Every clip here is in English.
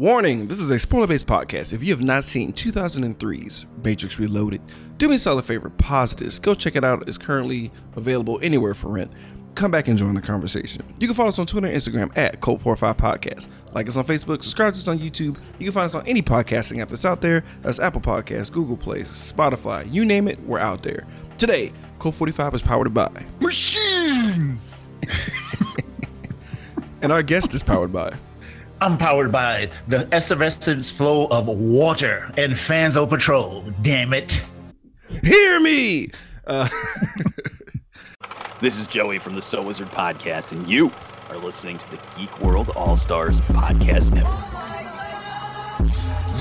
Warning, this is a spoiler based podcast. If you have not seen 2003's Matrix Reloaded, do me a solid favor, pause this, go check it out. It's currently available anywhere for rent. Come back and join the conversation. You can follow us on Twitter and Instagram at Cult45 Podcast. Like us on Facebook, subscribe to us on YouTube. You can find us on any podcasting app that's out there. That's Apple Podcasts, Google Play, Spotify, you name it, we're out there. Today, Cult 45 is powered by Machines! and our guest is powered by I'm powered by the effervescent flow of water and Fanzo Patrol. Damn it. Hear me! Uh, This is Joey from the So Wizard podcast, and you are listening to the Geek World All Stars Podcast Network.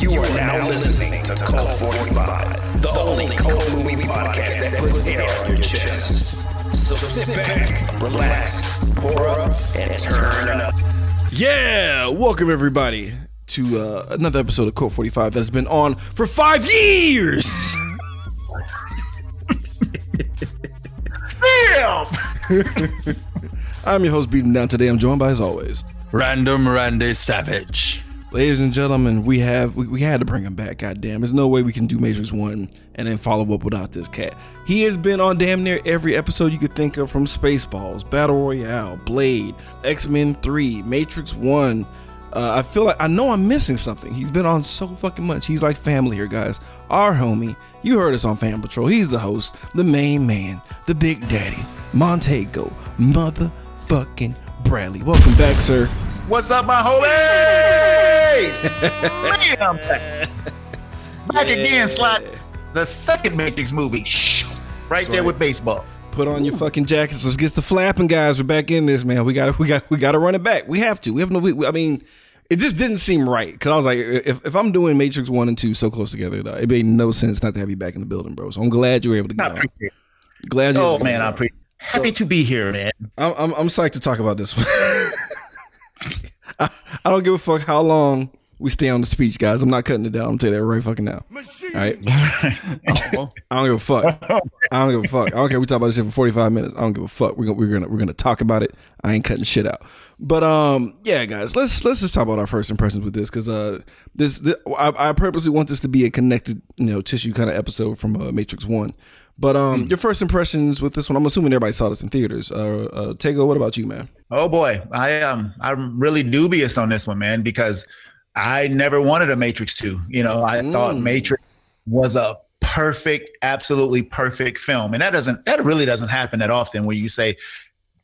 You are now listening to Cult 45, the only cult movie podcast that puts air on your chest. So sit back, relax, pour up, and turn up. Yeah! Welcome, everybody, to uh, another episode of Cult 45 that's been on for five years! I'm your host, Beating Down. Today I'm joined by, as always, Random Randy Savage. Ladies and gentlemen, we have we, we had to bring him back. Goddamn, there's no way we can do Matrix One and then follow up without this cat. He has been on damn near every episode you could think of, from Spaceballs, Battle Royale, Blade, X Men Three, Matrix One. Uh, I feel like I know I'm missing something. He's been on so fucking much. He's like family here, guys. Our homie, you heard us on Fan Patrol. He's the host, the main man, the big daddy, Montego, motherfucking Bradley. Welcome back, sir. What's up, my homies? Man, I'm back. Back again, slot. The second Matrix movie. Shoo, Right there right. with baseball. Put on your fucking jackets. Let's get the flapping, guys. We're back in this, man. We got to we got we got to run it back. We have to. We have no. We, I mean, it just didn't seem right because I was like, if, if I'm doing Matrix one and two so close together, though, it made no sense not to have you back in the building, bro. So I'm glad you were able to I get on. appreciate it. Glad you. Oh, man, I'm pretty happy to be here, man. I'm, I'm I'm psyched to talk about this one. I, I don't give a fuck how long we stay on the speech, guys. I'm not cutting it down. I'm gonna tell you that right fucking now. All right. I don't give a fuck. I don't give a fuck. I don't care. We talk about this shit for 45 minutes. I don't give a fuck. We're gonna we're gonna we're gonna talk about it. I ain't cutting shit out. But um, yeah, guys, let's let's just talk about our first impressions with this because uh, this, this I, I purposely want this to be a connected you know tissue kind of episode from uh, Matrix One. But um, your first impressions with this one, I'm assuming everybody saw this in theaters. Uh, uh Tego, what about you, man? Oh boy, I um I'm really dubious on this one, man, because I never wanted a Matrix 2. You know, I thought Mm. Matrix was a perfect, absolutely perfect film. And that doesn't that really doesn't happen that often where you say,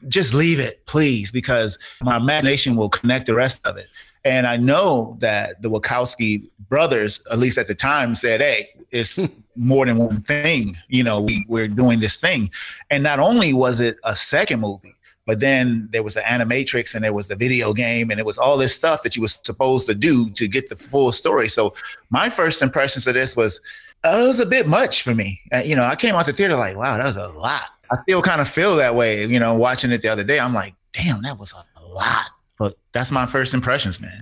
just leave it, please, because my imagination will connect the rest of it. And I know that the Wachowski brothers, at least at the time, said, Hey, it's more than one thing. You know, we, we're doing this thing. And not only was it a second movie, but then there was the animatrix and there was the video game and it was all this stuff that you were supposed to do to get the full story so my first impressions of this was uh, it was a bit much for me uh, you know i came out the theater like wow that was a lot i still kind of feel that way you know watching it the other day i'm like damn that was a lot but that's my first impressions man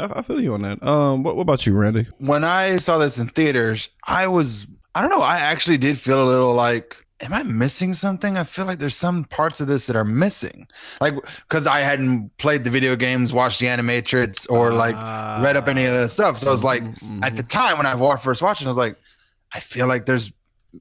I, I feel you on that. Um, what, what about you, Randy? When I saw this in theaters, I was, I don't know, I actually did feel a little like, am I missing something? I feel like there's some parts of this that are missing. Like, because I hadn't played the video games, watched the animatrix, or like read up any of that stuff. So I was like, Mhm. at the time when I first watched it, I was like, I feel like there's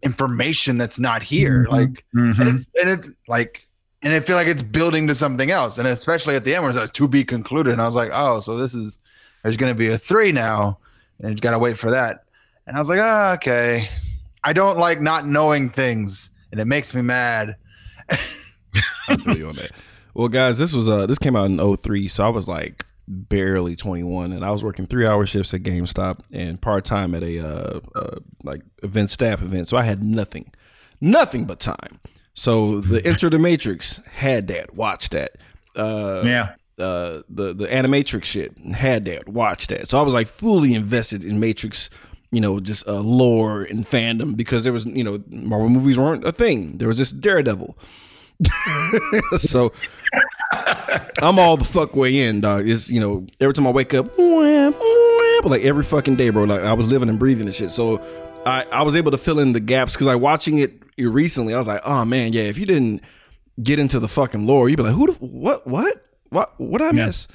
information that's not here. Mhm. Like, Mhm. and it's, and it's like, and I feel like it's building to something else. And especially at the end where it's like, to be concluded. And I was like, oh, so this is, there's going to be a three now. And you got to wait for that. And I was like, oh, okay. I don't like not knowing things. And it makes me mad. I feel you on that. Well, guys, this was uh this came out in 03, so I was like barely 21 and I was working 3-hour shifts at GameStop and part-time at a uh, uh like event staff event. So I had nothing. Nothing but time. So the Enter the Matrix had that. Watch that. Uh yeah uh the the animatrix shit had that watch that so i was like fully invested in matrix you know just uh lore and fandom because there was you know marvel movies weren't a thing there was just daredevil so i'm all the fuck way in dog it's you know every time i wake up like every fucking day bro like i was living and breathing and shit so i i was able to fill in the gaps because i watching it recently i was like oh man yeah if you didn't get into the fucking lore you'd be like who the, what what what what I Yeah. miss?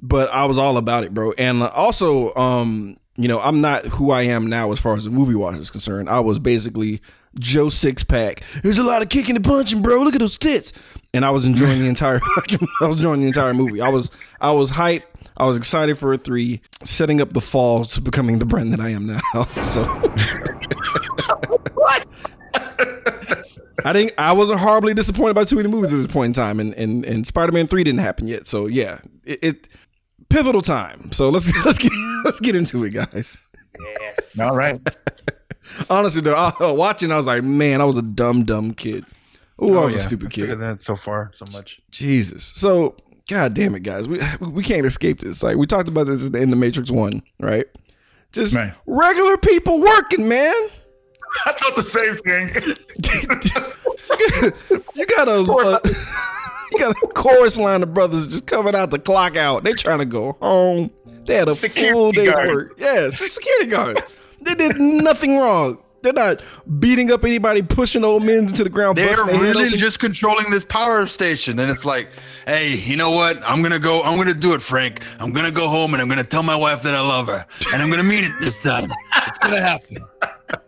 but I was all about it, bro. And also, um, you know, I'm not who I am now as far as the movie watch is concerned. I was basically Joe Six Pack. There's a lot of kicking and punching, bro. Look at those tits. And I was enjoying the entire. I was enjoying the entire movie. I was I was hyped. I was excited for a three, setting up the fall to becoming the brand that I am now. So. What? I think I wasn't horribly disappointed by too many movies at this point in time, and and, and Spider Man three didn't happen yet. So yeah, it, it pivotal time. So let's let's get let's get into it, guys. Yes. All right. Honestly, though, I, uh, watching, I was like, man, I was a dumb dumb kid. Ooh, I oh, was a stupid Oh, I kid. that so far so much. Jesus. So, god damn it, guys, we we can't escape this. Like we talked about this in the Matrix One, right? Just Right. regular people working, man. I thought the same thing. you got a, a- you got a chorus line of brothers just coming out the clock out. They trying to go home. They had a Security full day's guard. work. Yes, the security guard. they did nothing wrong. They're not beating up anybody, pushing old men into the ground. They're really just controlling this power station, and it's like, hey, you know what? I'm gonna go. I'm gonna do it, Frank. I'm gonna go home and I'm gonna tell my wife that I love her, and I'm gonna mean it this time. It's gonna happen.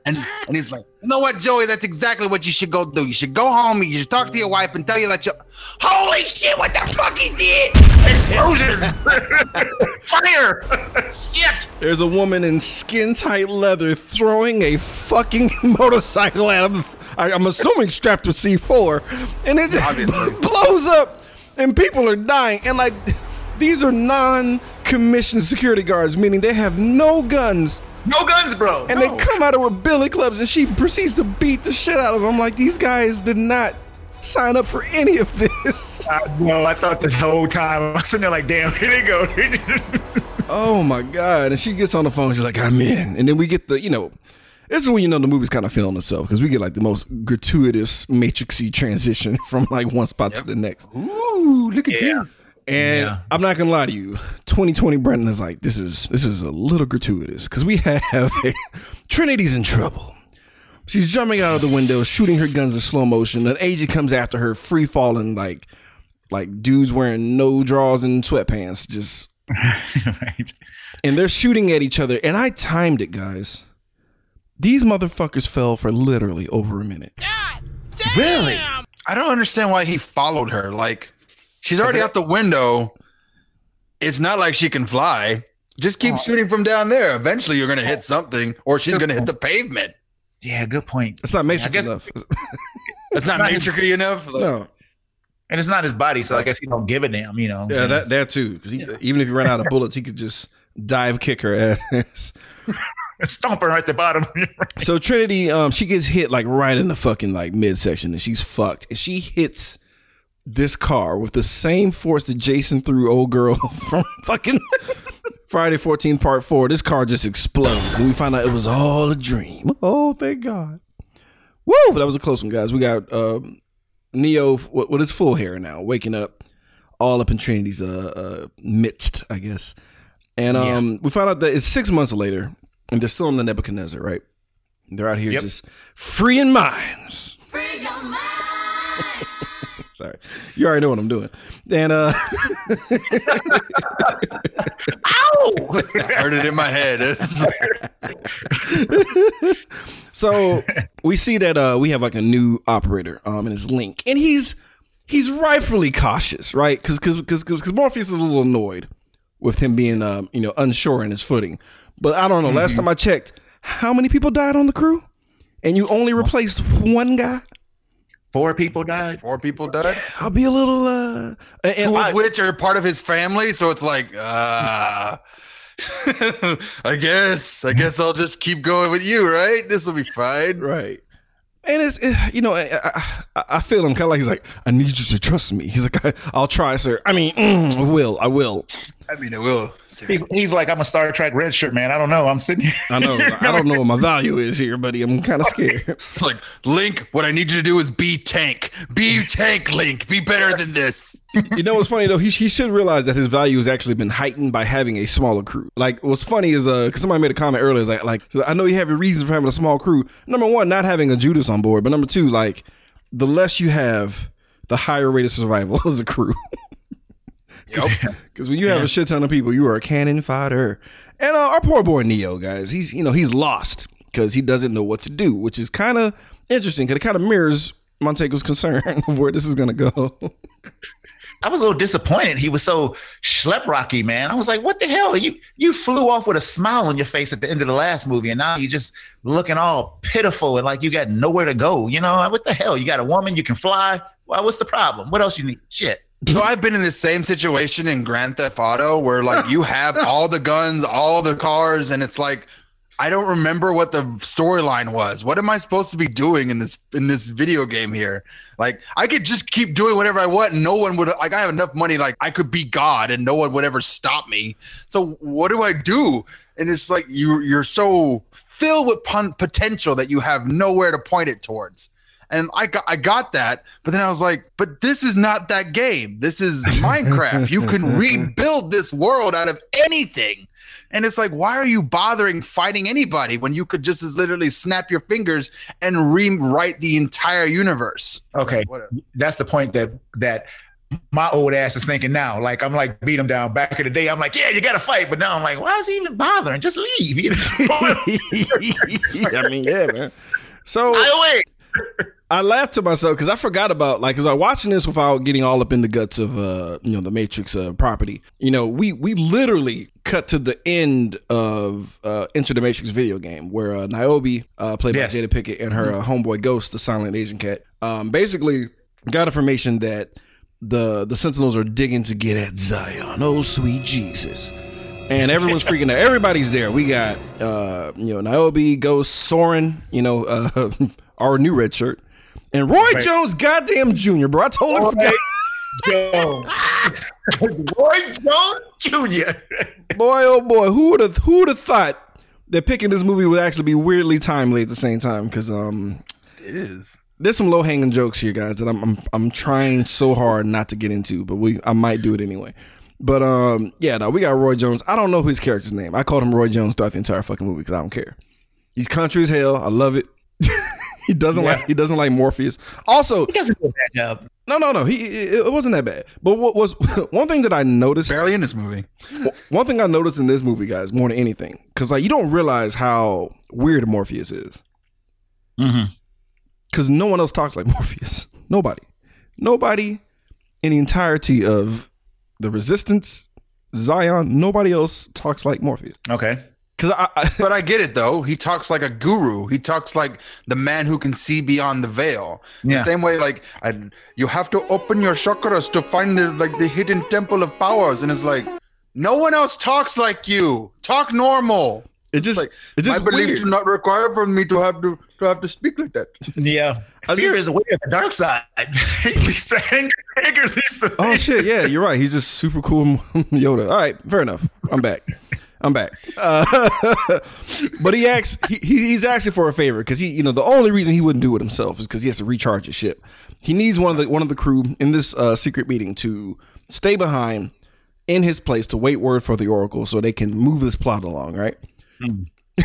And and he's like, you know what, Joey? That's exactly what you should go do. You should go home. You should talk to your wife and tell you that you. Holy shit! What the fuck is this? Explosions. Fire. Shit. There's a woman in skin tight leather throwing a fucking motorcycle at him. I, I'm assuming strapped with C4, and it just Obviously. blows up, and people are dying. And like, these are non-commissioned security guards, meaning they have no guns, No guns, bro. and they come out of with billy clubs, and she proceeds to beat the shit out of them. Like these guys did not sign up for any of this. I, no, I thought this whole time I was sitting there like, damn, here they go. Oh my god! And she gets on the phone. She's like, "I'm in." And then we get the, you know, this is when you know the movie's kind of feeling itself because we get like the most gratuitous matrixy transition from like one spot to the next. Ooh, look at Yeah. this. And Yeah. I'm not gonna lie to you, 2020 Brendan is like, this is this is a little gratuitous because we have a, Trinity's in trouble. She's jumping out of the window, shooting her guns in slow motion. An agent comes after her, free falling like like dudes wearing no drawers and sweatpants, just right. and they're shooting at each other. And I timed it, guys. These motherfuckers fell for literally over a minute. god Really? I don't understand why he followed her. Like, she's already out the window. It's not like she can fly. Just keep shooting from down there. Eventually, you're gonna hit something, or she's gonna hit the pavement. Yeah, good point. It's not I matrix guess- enough. That's not matrixy enough. Like, no. And it's not his body, so I guess he don't give a damn, you know. Yeah, that that too. Because even if he ran out of bullets, he could just dive kick her ass. Stomp her at the bottom. so Trinity, um, she gets hit like right in the fucking like midsection, and she's fucked. And she hits this car with the same force that Jason threw old girl from fucking Friday 14 Part Four. This car just explodes, and we find out it was all a dream. Oh, thank God. Woo! That was a close one, guys. We got um, Neo with, with his full hair now, waking up all up in Trinity's uh, uh midst, I guess. And um we found out that it's six months later, and they're still in the Nebuchadnezzar, right? They're out here Yep. just freeing minds. Sorry. You already know what I'm doing. And uh I heard it in my head. So we see that uh we have like a new operator um and it's Link. And he's he's rightfully cautious, right? Cuz cuz cuz cuz Morpheus is a little annoyed with him being um you know unsure in his footing. But I don't know, last time I checked, how many people died on the crew? And you only replaced one guy? Four people died. Four people died, I'll be a little uh and- two and- of which are part of his family. So it's like, uh, I guess, I guess I'll just keep going with you, right? This will be fine. Right. And it's, it, you know, I, I, I feel him kind of like he's like, I need you to trust me. He's like, I, I'll try, sir. I mean, mm, I will, I will. I mean, I will. He's, he's like, I'm a Star Trek red shirt man. I don't know. I'm sitting here. I know. I don't know what my value is here, buddy. I'm kind of scared. Like Link. What I need you to do is be tank. Be tank, Link. Be better than this. You know what's funny though? He, he should realize that his value has actually been heightened by having a smaller crew. Like what's funny is uh, because somebody made a comment earlier. Is like, like I know you have your reasons for having a small crew. Number one, not having a Judas on board, but number two, like the less you have, the higher rate of survival as a crew. Because when you have a shit ton of people, you are a cannon fodder. And uh, our poor boy Neo, guys, he's you know he's lost because he doesn't know what to do, which is kind of interesting because it kind of mirrors Montego's concern of where this is gonna go. I was a little disappointed. He was so schlep rocky, man. I was like, what the hell? You you flew off with a smile on your face at the end of the last movie, and now you're just looking all pitiful and like you got nowhere to go. You know, what the hell? You got a woman, you can fly. Well, what's the problem? What else you need? Shit. So I've been in the same situation in Grand Theft Auto where like you have all the guns, all the cars, and it's like I don't remember what the storyline was. What am I supposed to be doing in this in this video game here? Like I could just keep doing whatever I want and no one would like I have enough money like I could be God and no one would ever stop me. So what do I do? And it's like you you're so filled with pun- potential that you have nowhere to point it towards. And I got I got that, but then I was like, but this is not that game. This is Minecraft. you can rebuild this world out of anything. And it's like, why are you bothering fighting anybody when you could just as literally snap your fingers and rewrite the entire universe? Okay, Whatever. that's the point that that my old ass is thinking now. Like I'm like beat him down. Back in the day, I'm like, yeah, you got to fight. But now I'm like, why is he even bothering? Just leave. You know? I mean, yeah, man. So I wait. I laughed to myself because I forgot about like because I watching this without getting all up in the guts of uh you know the Matrix uh, property. You know, we we literally cut to the end of uh Enter the Matrix video game where uh, Niobe, uh, played Yes. by Jada Pinkett, and her uh, homeboy Ghost, the silent Asian cat, um, basically got information that the the Sentinels are digging to get at Zion. Oh, sweet Jesus. And everyone's freaking out. Everybody's there. We got uh, you know, Niobe, Ghost, Soren, you know, uh, our new red shirt. And Roy Jones, goddamn Jr., bro. I totally forgot. Jones. Roy Jones Jr. Boy, oh boy, who would have who would have thought that picking this movie would actually be weirdly timely at the same time? Because um, It is. there's some low hanging jokes here, guys, that I'm, I'm I'm trying so hard not to get into, but we I might do it anyway. But um, yeah, no, we got Roy Jones. I don't know his character's name. I called him Roy Jones throughout the entire fucking movie because I don't care. He's country as hell. I love it. he doesn't Yeah. like he doesn't like Morpheus. Also, He doesn't do a bad job. no, no, no. He it, it wasn't that bad. But what was one thing that I noticed? Barely in this movie. One thing I noticed in this movie, guys, more than anything, because like you don't realize how weird Morpheus is, Mm-hmm. because no one else talks like Morpheus. Nobody, nobody in the entirety of the Resistance, Zion, nobody else talks like Morpheus. Okay. Because I, I But I get it though. He talks like a guru. He talks like the man who can see beyond the veil. Yeah. The same way, like I, you have to open your chakras to find the like the hidden temple of powers, and it's like no one else talks like you. Talk normal. it just like it just My beliefs do not require for me to have to to have to speak like that. Yeah. Fear is the way of the dark side. Lisa anger, anger leads the Oh shit! Yeah, you're right. He's just super cool Yoda. All right, fair enough. I'm back. I'm back. Uh, but he asks. He, he- he's asking for a favor because he, you know, the only reason he wouldn't do it himself is because he has to recharge his ship. He needs one of the one of the crew in this uh, secret meeting to stay behind in his place to wait word for the Oracle so they can move this plot along. Right.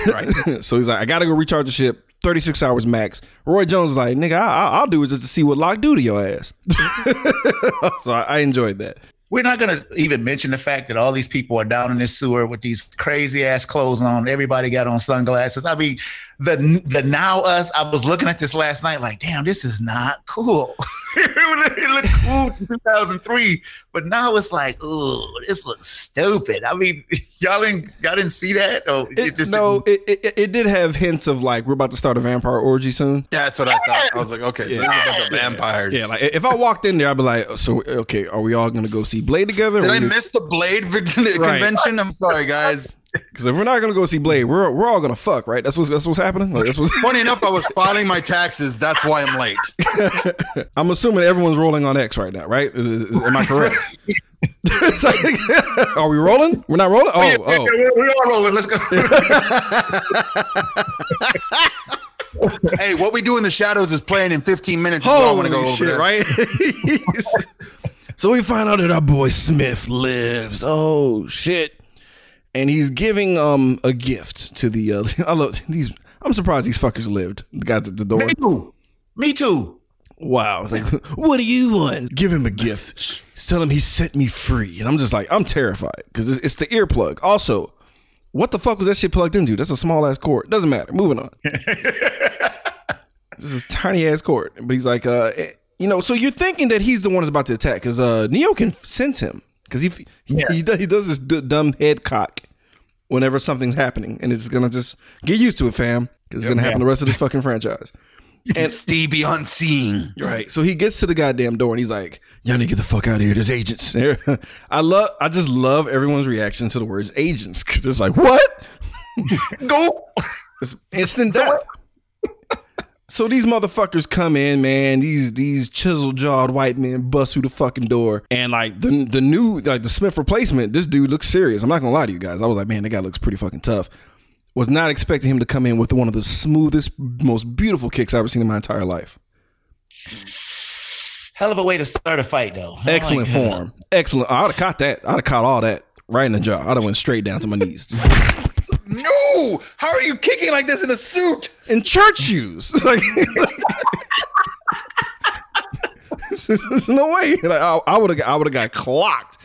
Right. so he's like, I gotta go recharge the ship. 36 hours max. Roy Jones is like, nigga, I, I, I'll do it just to see what Locke do to your ass. so I, I enjoyed that. We're not going to even mention the fact that all these people are down in this sewer with these crazy ass clothes on. Everybody got on sunglasses. I mean, the the now us. I was looking at this last night, like, damn, this is not cool. it looked cool in 2003, but now it's like, oh, this looks stupid. I mean, y'all didn't y'all didn't see that? Oh, or It, no, it, it it did have hints of like we're about to start a vampire orgy soon. Yeah, that's what I thought. I was like, okay, so this is a bunch of vampires. Yeah, like if I walked in there, I'd be like, oh, so okay, are we all gonna go see Blade together? Did I miss the Blade vi- convention? I'm sorry, guys. Because if we're not gonna go see Blade, we're we're all gonna fuck, right? That's what's that's what's happening. Like, that's what's, Funny enough, I was filing my taxes. That's why I'm late. I'm assuming everyone's rolling on X right now, right? Is, is- is- am I correct? It's like, are we rolling? We're not rolling. Oh, oh. we all rolling. Let's go. Hey, what we do in the shadows is playing in 15 minutes. if y'all want to go Holy over shit, there. right? so we find out that our boy Smith lives. Oh shit! And he's giving um a gift to the. Uh, I love these. I'm surprised these fuckers lived. The guys at the door. Me too. Me too. Wow. Like, what do you want? Give him a gift. Tell him he set me free. And I'm just like, I'm terrified because it's, it's the earplug. Also, what the fuck was that shit plugged into? That's a small ass cord. Doesn't matter. Moving on. this is a tiny ass cord. But he's like, uh, eh, you know, so you're thinking that he's the one that's about to attack because uh, Neo can sense him because he he, he, does, he does this d- dumb head cock whenever something's happening, and it's gonna just get used to it, fam, because it's gonna happen the rest of this fucking franchise. And Stevie on seeing. Right. So he gets to the goddamn door and he's like, Y'all need to get the fuck out of here. There's agents. I love I just love everyone's reaction to the words agents. Cause it's like, what? Go. It's instant death. So these motherfuckers come in, man. These these chisel jawed white men bust through the fucking door, and like the the new like the Smith replacement, this dude looks serious. I'm not gonna lie to you guys. I was like, man, that guy looks pretty fucking tough. Was not expecting him to come in with one of the smoothest, most beautiful kicks I've ever seen in my entire life. Hell of a way to start a fight, though. Oh excellent I form, excellent. I'd have caught that. I'd have caught all that right in the jaw. I'd have went straight down to my knees. No. How are you kicking like this in a suit? in church shoes. Like, there's no way. Like, I, I would have, I would have got clocked.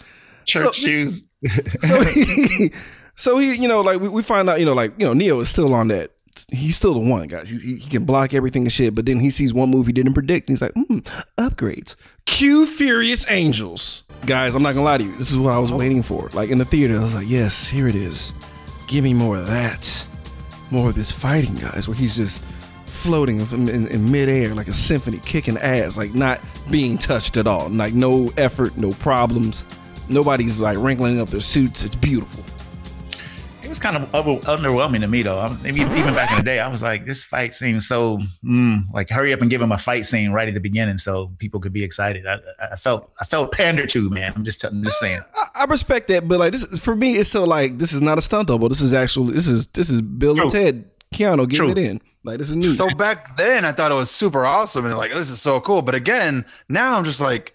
Church shoes. So he, so he, you know, like we, we find out, you know, like you know, Neo is still on that. He's still the one, guys. He, he, he can block everything and shit. But then he sees one move he didn't predict. And he's like, mm, upgrades. Cue Furious Angels, guys. I'm not gonna lie to you. This is what I was waiting for. Like in the theater, I was like, yes, here it is. Give me more of that. More of this fighting, guys, where he's just floating in, in, midair like a symphony, kicking ass, like not being touched at all. Like no effort, no problems. Nobody's like wrinkling up their suits. It's beautiful. It was kind of over- underwhelming to me, though. I'm, maybe even back in the day, I was like, this fight seems so mm, like hurry up and give him a fight scene right at the beginning so people could be excited. I, I felt I felt pandered to, man. I'm just I'm just saying. I, I respect that, but like this for me, it's still like this is not a stunt double. This is actually this is this is Bill and Ted Keanu getting True. it in. Like this is new. So back then, I thought it was super awesome and like this is so cool. But again, now I'm just like,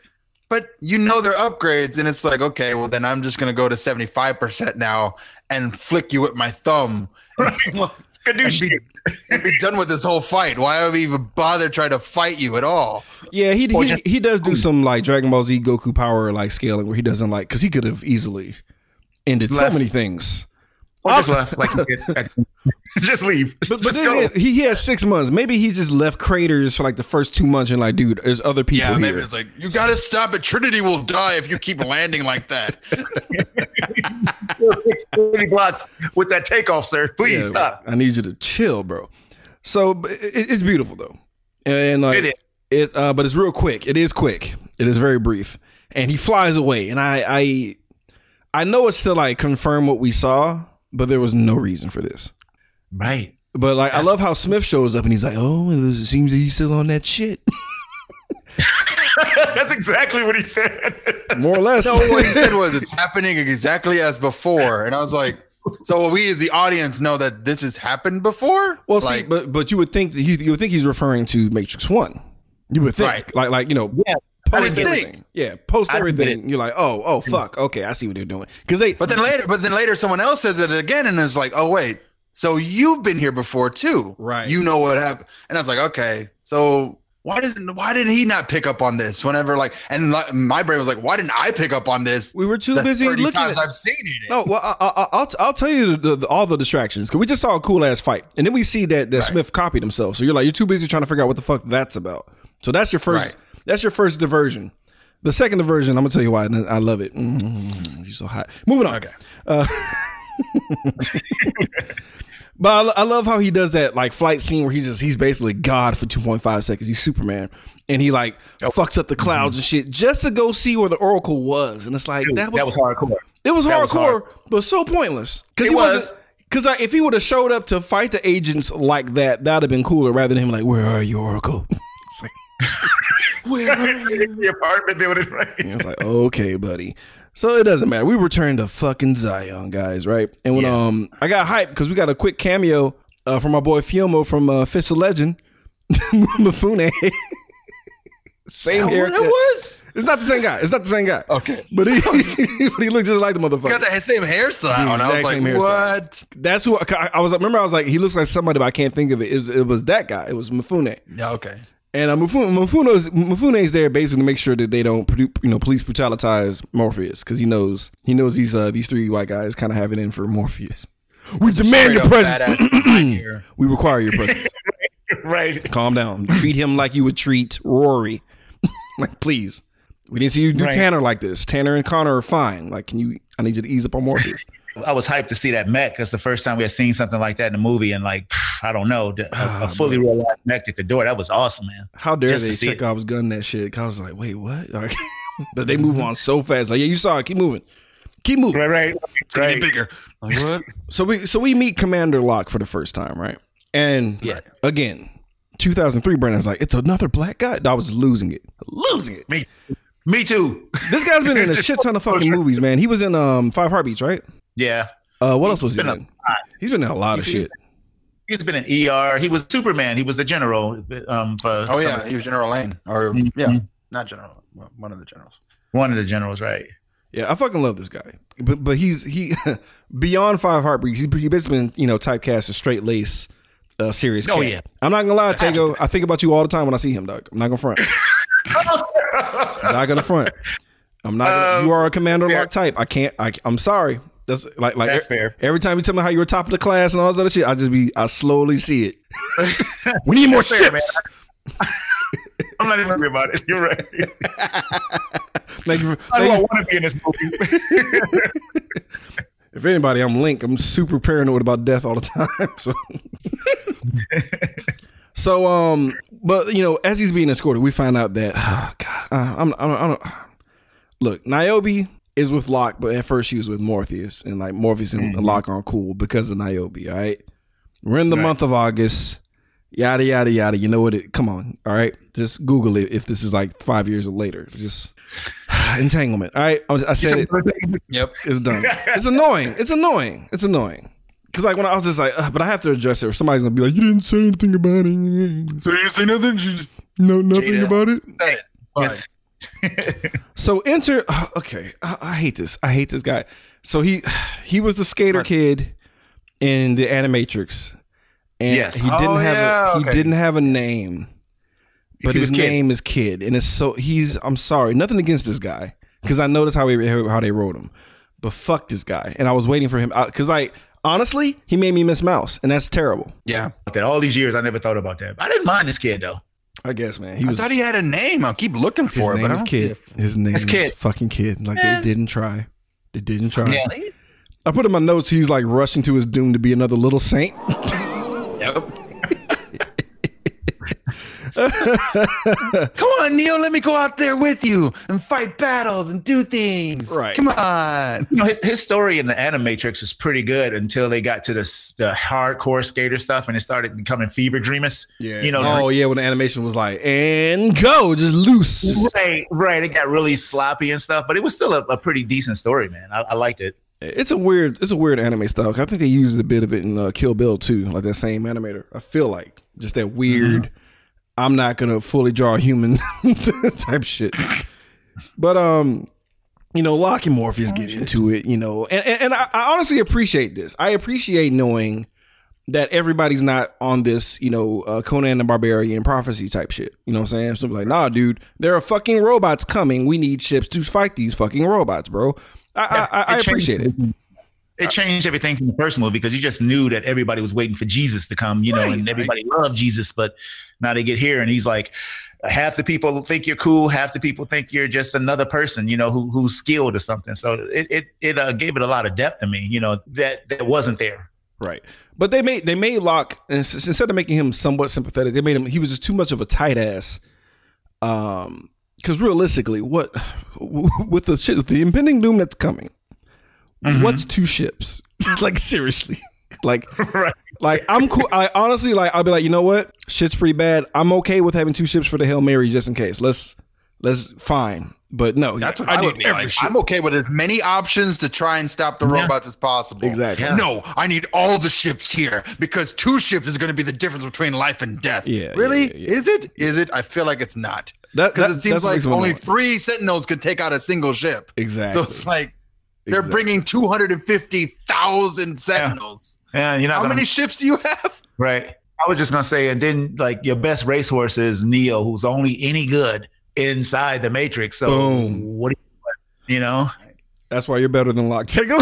but you know they're upgrades, and it's like, okay, well then I'm just gonna go to 75 percent now and flick you with my thumb and, and be, and be done with this whole fight. Why would we even bother trying to fight you at all? yeah, he he, just- he does do some like Dragon Ball Z Goku power like scaling where he doesn't like because he could have easily ended Left. so many things. Or just left, like just leave. But, but just then go. he, he has six months. Maybe he just left craters for like the first two months and like, dude, there's other people Yeah, here. maybe it's like you gotta stop it. Trinity will die if you keep landing like that. Twenty blocks with that takeoff, sir. Please Yeah, stop. I need you to chill, bro. So it, it's beautiful though, and like It it, is. uh, but it's real quick. It is quick. It is very brief, and he flies away. And I, I, I know it's to like confirm what we saw, but there was no reason for this. Right. But like, I love how Smith shows up and he's like, "Oh, it seems that he's still on that shit." That's exactly what he said. More or less. No, what he said was it's happening exactly as before, and I was like, so we as the audience know that this has happened before. Well, see, but but you would think that he, you would think he's referring to Matrix One. You would think, Right. like like you know, Yeah, post everything. Yeah, post everything. You're like, oh oh fuck, okay, I see what they're doing because they. but then later, but then later, someone else says it again, and it's like, oh wait, so you've been here before too, Right. You know what happened, and I was like, okay, so. Why doesn't why did he not pick up on this whenever like and like, my brain was like why didn't I pick up on this we were too busy 30 looking times at. I've seen it No, well, I, I, I'll I'll tell you the, the, all the distractions because we just saw a cool ass fight, and then we see that that Right. Smith copied himself. So you're like, you're too busy trying to figure out what the fuck that's about. So that's your first. Right. That's your first diversion. The second diversion, I'm gonna tell you why. I love it. Mm, you're so hot. Moving on. Okay. Uh, but I, I love how he does that like flight scene where he's just he's basically God for 2.5 seconds. He's Superman, and he like fucks up the clouds and shit just to go see where the Oracle was. And it's like that was, that was hardcore. it was that was hardcore, but so pointless. Because he was. Because like, if he would have showed up to fight the agents like that, that'd have been cooler rather than him like, "Where are you, Oracle?" it's like, where are you? the apartment building, right? And it's like, okay, buddy. So it doesn't matter. We returned to fucking Zion, guys, right? And when Yeah. um I got hyped because we got a quick cameo uh, from my boy Fiomo from uh, Fist of Legend, Mafune. Same What it was It's not the same guy. It's not the same guy. okay But he, but he looked just like the motherfucker. got the same hairstyle and I exact was like same hairstyle. what That's who I, I was. Remember, I was like, he looks like somebody, but I can't think of it. Is it was that guy? It was Mafune. yeah okay And uh, Mufune, Mufuno's, Mufune's there basically to make sure that they don't, produ- you know, police brutalize Morpheus because he knows he knows these uh, these three white guys kind of have it in for Morpheus. We demand your Straight up badass presence. we require your presence. right. Calm down. Treat him like you would treat Rory. like, please. We didn't see you do Right. Tanner like this. Tanner and Connor are fine. Like, can you? I need you to ease up on Morpheus. I was hyped to see that mech because the first time we had seen something like that in a movie, and like I don't know, the- a, a fully realized mech at the door. That was awesome, man. How dare Just they to see check it. I was gunning that shit? 'Cause I was like, wait, what? Like, but they move on so fast. Like, yeah, you saw it. Keep moving. Keep moving. Right, right, It's gonna get bigger. Like what? So we so we meet Commander Locke for the first time, right? And Yeah. again, 2003. Brandon's like, it's another black guy. I was losing it, losing it. Me, me too. This guy's been in a shit ton of fucking movies, man. He was in um Five Heartbeats, right? Yeah, Uh, what else was he been a in? He's been in a lot of shit. he's been in ER. He was Superman. He was the general. Um, for Oh some- yeah, he was General Lane, or Mhm. yeah, not General, one of the generals. one of the generals, right? Yeah, I fucking love this guy. But but he's he beyond Five heartbreaks. He's he basically been you know typecast as straight lace, uh, serious. Oh, cat. yeah. I'm not gonna lie, Tego. I think about you all the time when I see him, dog. I'm not gonna front. I'm not gonna front. I'm not. Gonna, Um, you are a Commander fair. Locke type. I can't. I, I'm sorry. That's like like That's fair. Every time you tell me how you were top of the class and all this other shit, I just be I slowly see it. we need more fair, ships. I'm not even worried about it. You're right. Thank you. For, I don't want to be in this movie. If anybody, I'm Link. I'm super paranoid about death all the time. So, so um, but you know, as he's being escorted, we find out that oh, God, uh, I'm, I'm, I'm, look, Niobe is with Locke, but at first she was with Morpheus, and like Morpheus and mm-hmm. Locke aren't cool because of Niobe. All right, we're in the Right. month of August. Yada yada yada. You know what? It come on. All right, just Google it if this is like five years or later. Just entanglement. All right, I, I said it. Yep. It's done. It's annoying. It's annoying. It's annoying. Cause like when I was just like, but I have to address it. Or somebody's gonna be like, you didn't say anything about it. So you didn't say nothing. You just No, nothing Jada. about it. say it. Fine. So enter. uh, Okay, I, I hate this. I hate this guy. So he he was the skater kid in the Animatrix, and Yes. he didn't Oh, have yeah, a, he okay. didn't have a name, but his Kid. name is Kid, and it's so he's. I'm sorry, nothing against this guy because I noticed how he how they wrote him, but fuck this guy, and I was waiting for him because I honestly he made me miss Mouse, and that's terrible. Yeah. all these years, I never thought about that. I didn't mind this kid though. I guess man, he I was. thought he had a name. I'll keep looking for it, but I is don't see it. His name It's is Kid. fucking Kid. Like they didn't try. They didn't try. Yeah. I put in my notes. He's like rushing to his doom to be another little saint. Yep. Come on, Neo. Let me go out there with you and fight battles and do things. Right. Come on. You know, his, his story in the Animatrix is pretty good until they got to the the hardcore skater stuff and it started becoming fever dreamers. Yeah. You know, Oh yeah, when the animation was like and go, just loose. Right, right. It got really sloppy and stuff, but it was still a, a pretty decent story, man. I, I liked it. It's a weird, it's a weird anime style. I think they used a bit of it in uh, Kill Bill too, like that same animator. I feel like just that weird. I'm not gonna fully draw human type shit. But um, you know, Locke and Morpheus get into it. You know, and and, and I, I honestly appreciate this. I appreciate knowing that everybody's not on this, you know, uh, Conan the Barbarian prophecy type shit. You know what I'm saying? Something like, nah, dude, there are fucking robots coming. We need ships to fight these fucking robots, bro. I, I, I, I appreciate it. It changed everything from the first movie because you just knew that everybody was waiting for Jesus to come, you know, Right, and everybody loved Jesus, but now they get here and he's like, half the people think you're cool, half the people think you're just another person, you know, who who's skilled or something. So it it it uh, gave it a lot of depth to me, you know, that that wasn't there. Right. But they made they made Locke instead of making him somewhat sympathetic, they made him he was just too much of a tight ass. Um, because realistically, what with the shit with the impending doom that's coming, Mm-hmm. what's two ships? like seriously, like Right. like I'm cool. I honestly like I'll be like, you know what, shit's pretty bad. I'm okay with having two ships for the hail mary just in case. Let's let's fine. But no, That's what I I, need would be every like. ship. I'm okay with as many options to try and stop the Yeah. robots as possible. Exactly. Yeah. No, I need all the ships here because two ships is going to be the difference between life and death. Yeah, Really? yeah, yeah. Is it? Is it? I feel like it's not. That- Because that- it seems like only three Sentinels could take out a single ship. exactly. So it's like they're Exactly. bringing 250,000 Sentinels. Yeah, you know How gonna, many ships do you have? right. I was just gonna say, and then like your best racehorse is Neo, who's only any good inside the Matrix. So Boom. what do you, you know? That's why you're better than Locke. Take.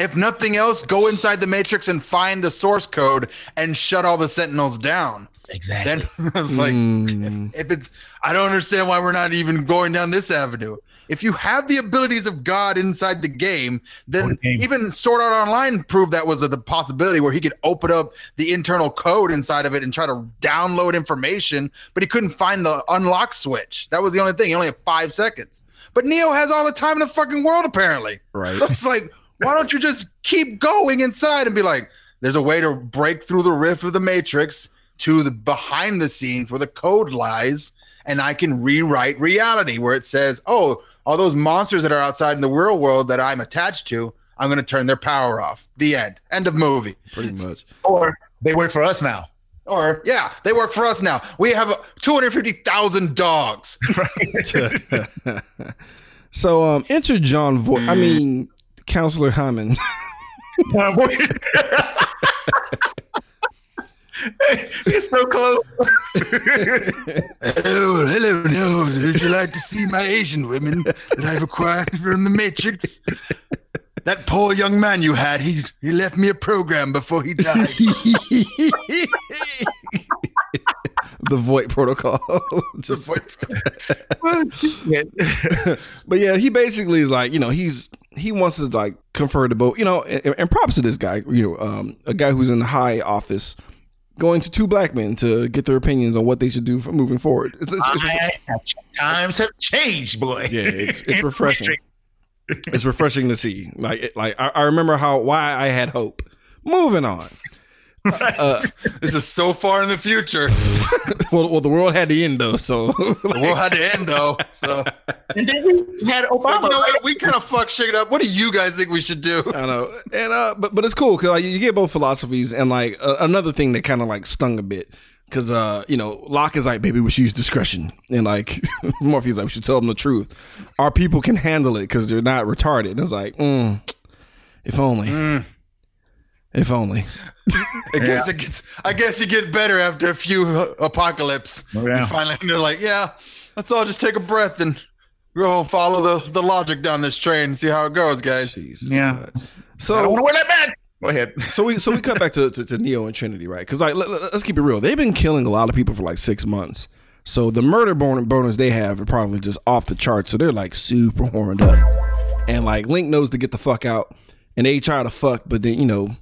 If nothing else, go inside the matrix and find the source code and shut all the sentinels down. Exactly. Then it's like Mm. if it's I don't understand why we're not even going down this avenue. If you have the abilities of God inside the game, then game. even Sword Art Online proved that was a, the possibility where he could open up the internal code inside of it and try to download information, but he couldn't find the unlock switch. That was the only thing. He only had five seconds. But Neo has all the time in the fucking world, apparently. Right. So it's like, why don't you just keep going inside and be like, there's a way to break through the rift of the matrix to the behind the scenes where the code lies, and I can rewrite reality where it says, oh, all those monsters that are outside in the real world that I'm attached to, I'm going to turn their power off. The end. End of movie. Pretty much. or they work for us now. Or, yeah, they work for us now. We have uh, 250,000 dogs. so um enter John Vo- I mean Counselor Hyman. He's so close. Oh, hello, no. Would you like to see my Asian women that I've acquired from the Matrix? That poor young man you had, he, he left me a program before he died. the Voight protocol. Just- Yeah. but yeah, he basically is like, you know, he's he wants to like confer the boat, you know, and, and props to this guy, you know, um, a guy who's in the high office, going to two black men to get their opinions on what they should do for moving forward. It's, it's, it's have- times have changed, boy. yeah, it's, it's refreshing. it's refreshing to see. Like, like I, I remember how why I had hope. Moving on. Uh, this is so far in the future. well, well, the world had to end though, so The world had to end, though. So, and then we had you know what? We kind of fuck shit up. What do you guys think we should do? I know, and uh, but but it's cool because like you get both philosophies, and like uh, another thing that kind of like stung a bit because uh, you know, Locke is like, baby, we should use discretion, and like Morpheus like, we should tell them the truth. Our people can handle it because they're not retarded. And it's like, mm, if only, if only. I guess it gets. I guess you get better after a few apocalypse. Oh, yeah. You finally, they're like, yeah, let's all just take a breath and go and follow the, the logic down this train and see how it goes, guys. Jesus Yeah. God. I don't So want to wear that mask. Go ahead. so we so we cut back to, to, to Neo and Trinity, right? Because like let, us keep it real, they've been killing a lot of people for like six months. So the murder bon- bonus they have are probably just off the charts. So they're like super horned up, and like Link knows to get the fuck out, and they try to fuck, but then you know,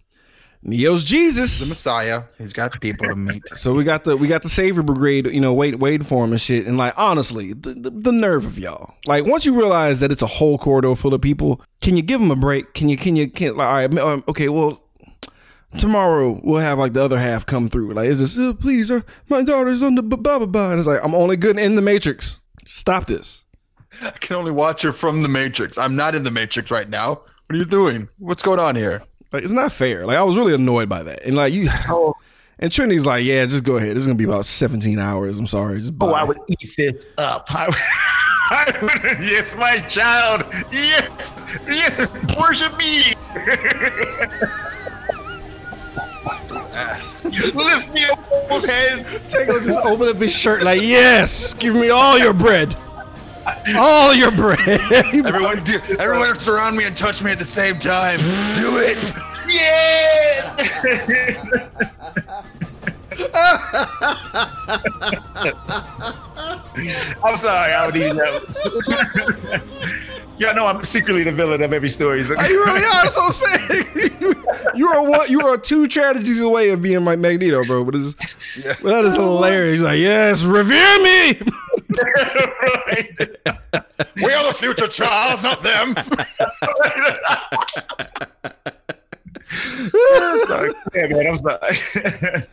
Neo's Jesus, The Messiah. He's got people to meet. So we got the we got the Savior Brigade, you know, wait waiting for him and shit. And like honestly, the, the the nerve of y'all. Like once you realize that it's a whole corridor full of people, can you give them a break? Can you can you can like all right, um, okay, well. Tomorrow we'll have like the other half come through. Like it's just, oh, please, uh, my daughter's on the b- blah blah blah. And it's like I'm only good in the Matrix. Stop this. I can only watch her from the Matrix. I'm not in the Matrix right now. What are you doing? What's going on here? Like it's not fair. Like I was really annoyed by that. And like you, oh. and Trinity's like, yeah, just go ahead. This is gonna be about 17 hours. I'm sorry. Just Oh, I would eat this up. I would, I would, yes, my child. Yes, yes. Worship me. Lift me up those heads. Tego just open up his shirt like, yes, give me all your bread. All your bread. Everyone, do, everyone surround me and touch me at the same time. Do it. Yes. I'm sorry, I would eat that. Y'all know I'm secretly the villain of every story. Are you really are. That's what I'm saying. you are one. You are two tragedies away of being my Magneto, bro. But, it's, but that is hilarious. He's like, yes, revere me. We are the future, Charles, not them. I'm sorry. Yeah, man, I'm sorry.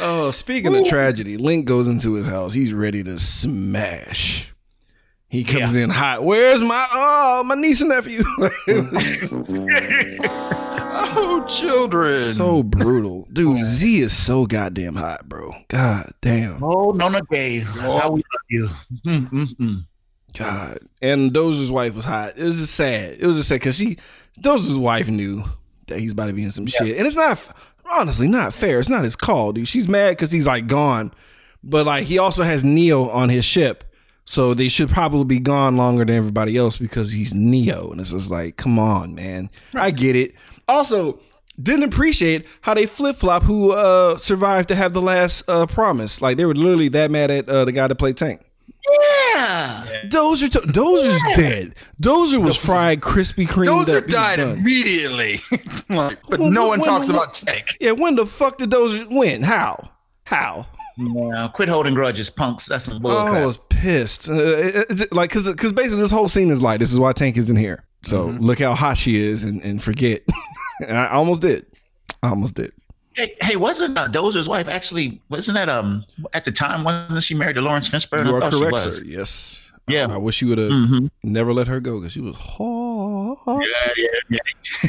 oh, speaking of tragedy, Link goes into his house. He's ready to smash. He comes in hot. Where's my oh my niece and nephew? oh, children. so brutal, dude. Zee is so goddamn hot, bro. God damn. oh, Nona Gaye. How we love you. Mm, mm, mm. God. And Dozer's wife was hot. It was just sad. It was just sad because she, Dozer's wife knew that he's about to be in some shit, and it's not honestly not fair. It's not his call, dude. She's mad because he's like gone, but like he also has Neo on his ship, so they should probably be gone longer than everybody else because he's Neo, and it's just like, come on, man. I get it. Also, didn't appreciate how they flip flop who uh survived to have the last uh promise. Like they were literally that mad at uh, the guy that played Tank. Yeah. Dozer, to- Dozer's dead. Dozer was fried, crispy cream. Dozer died immediately. Like, but Well, no when- one talks when- about Tank. Yeah, when the fuck did Dozer win? How? How? Yeah, quit holding grudges, punks. That's some bull Oh, I was pissed. Uh, it- it- like, cause, cause basically this whole scene is like, this is why Tank isn't here. So look how hot she is, and, and forget. and I almost did. I almost did. Hey, hey, wasn't uh, Dozer's wife actually? Wasn't that um at the time? Wasn't she married to Laurence Fishburne? You I are she correct, was. sir. Yes. Yeah. I wish you would have Mhm. never let her go because she was hot. Yeah, yeah,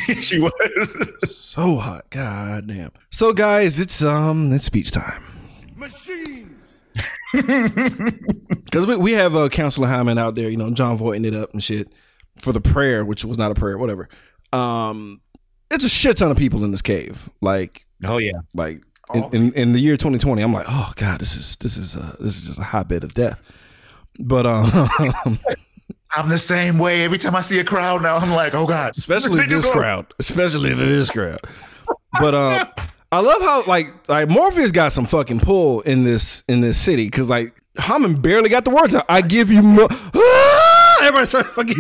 yeah. she was. So hot. God damn. So guys, it's um it's speech time. Because we, we have uh, Counselor Hamann out there, you know, John voiting it up and shit for the prayer, which was not a prayer, whatever. Um, it's a shit ton of people in this cave. Like, oh yeah. like in, in, in the year 2020, I'm like, oh god, this is this is uh, this is just a hotbed of death. But um, I'm the same way. Every time I see a crowd now, I'm like, oh god. especially this go? crowd, especially this crowd. But um, I love how like like Morpheus got some fucking pull in this in this city because like Hamann barely got the words out. I give you more. Ah! Everybody started fucking.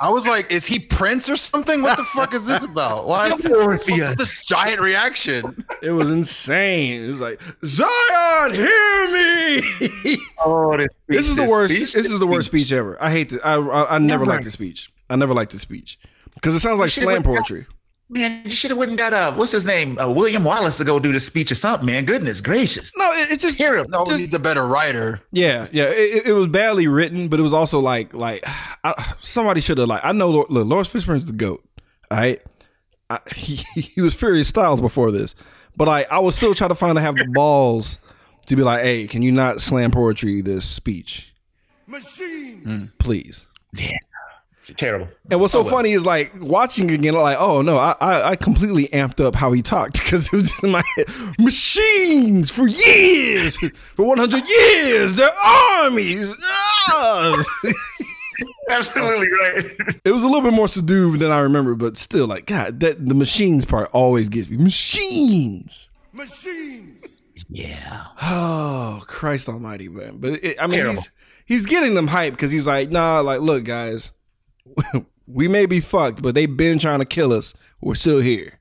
I was like, is he Prince or something? What the fuck is this about? Why is Morpheus. this giant reaction? It was insane. It was like Zion, hear me. Oh, this, this is the this worst. speech, This is the worst speech ever. I hate this. I I, I never Never. liked the speech. I never liked the speech because it sounds like slam went down- poetry. Man, you should have went and got uh, what's his name, uh, William Wallace to go do the speech or something. Man, goodness gracious. No, it, it just Terrible. No, Just- he's a better writer. Yeah, yeah. It, it- it was badly written, but it was also like like I, somebody should have like I know Lord, look, Laurence Fishburne's the goat. All right, I, he he was Furious Styles before this, but I I was still trying to find to have the balls to be like, hey, can you not slam poetry this speech, Machine please? Terrible. And what's so funny is like watching it again, like, oh no, I, I I completely amped up how he talked because it was just in my head. Machines for years, for one hundred years, they're armies. Ah! Absolutely right. it was a little bit more subdued than I remember, but still, like, God, that the machines part always gets me. Machines. Machines. Yeah. Oh Christ Almighty, man! But it, I mean, he's he's getting them hype because he's like, nah, like, look, guys, we may be fucked, but they've been trying to kill us. We're still here.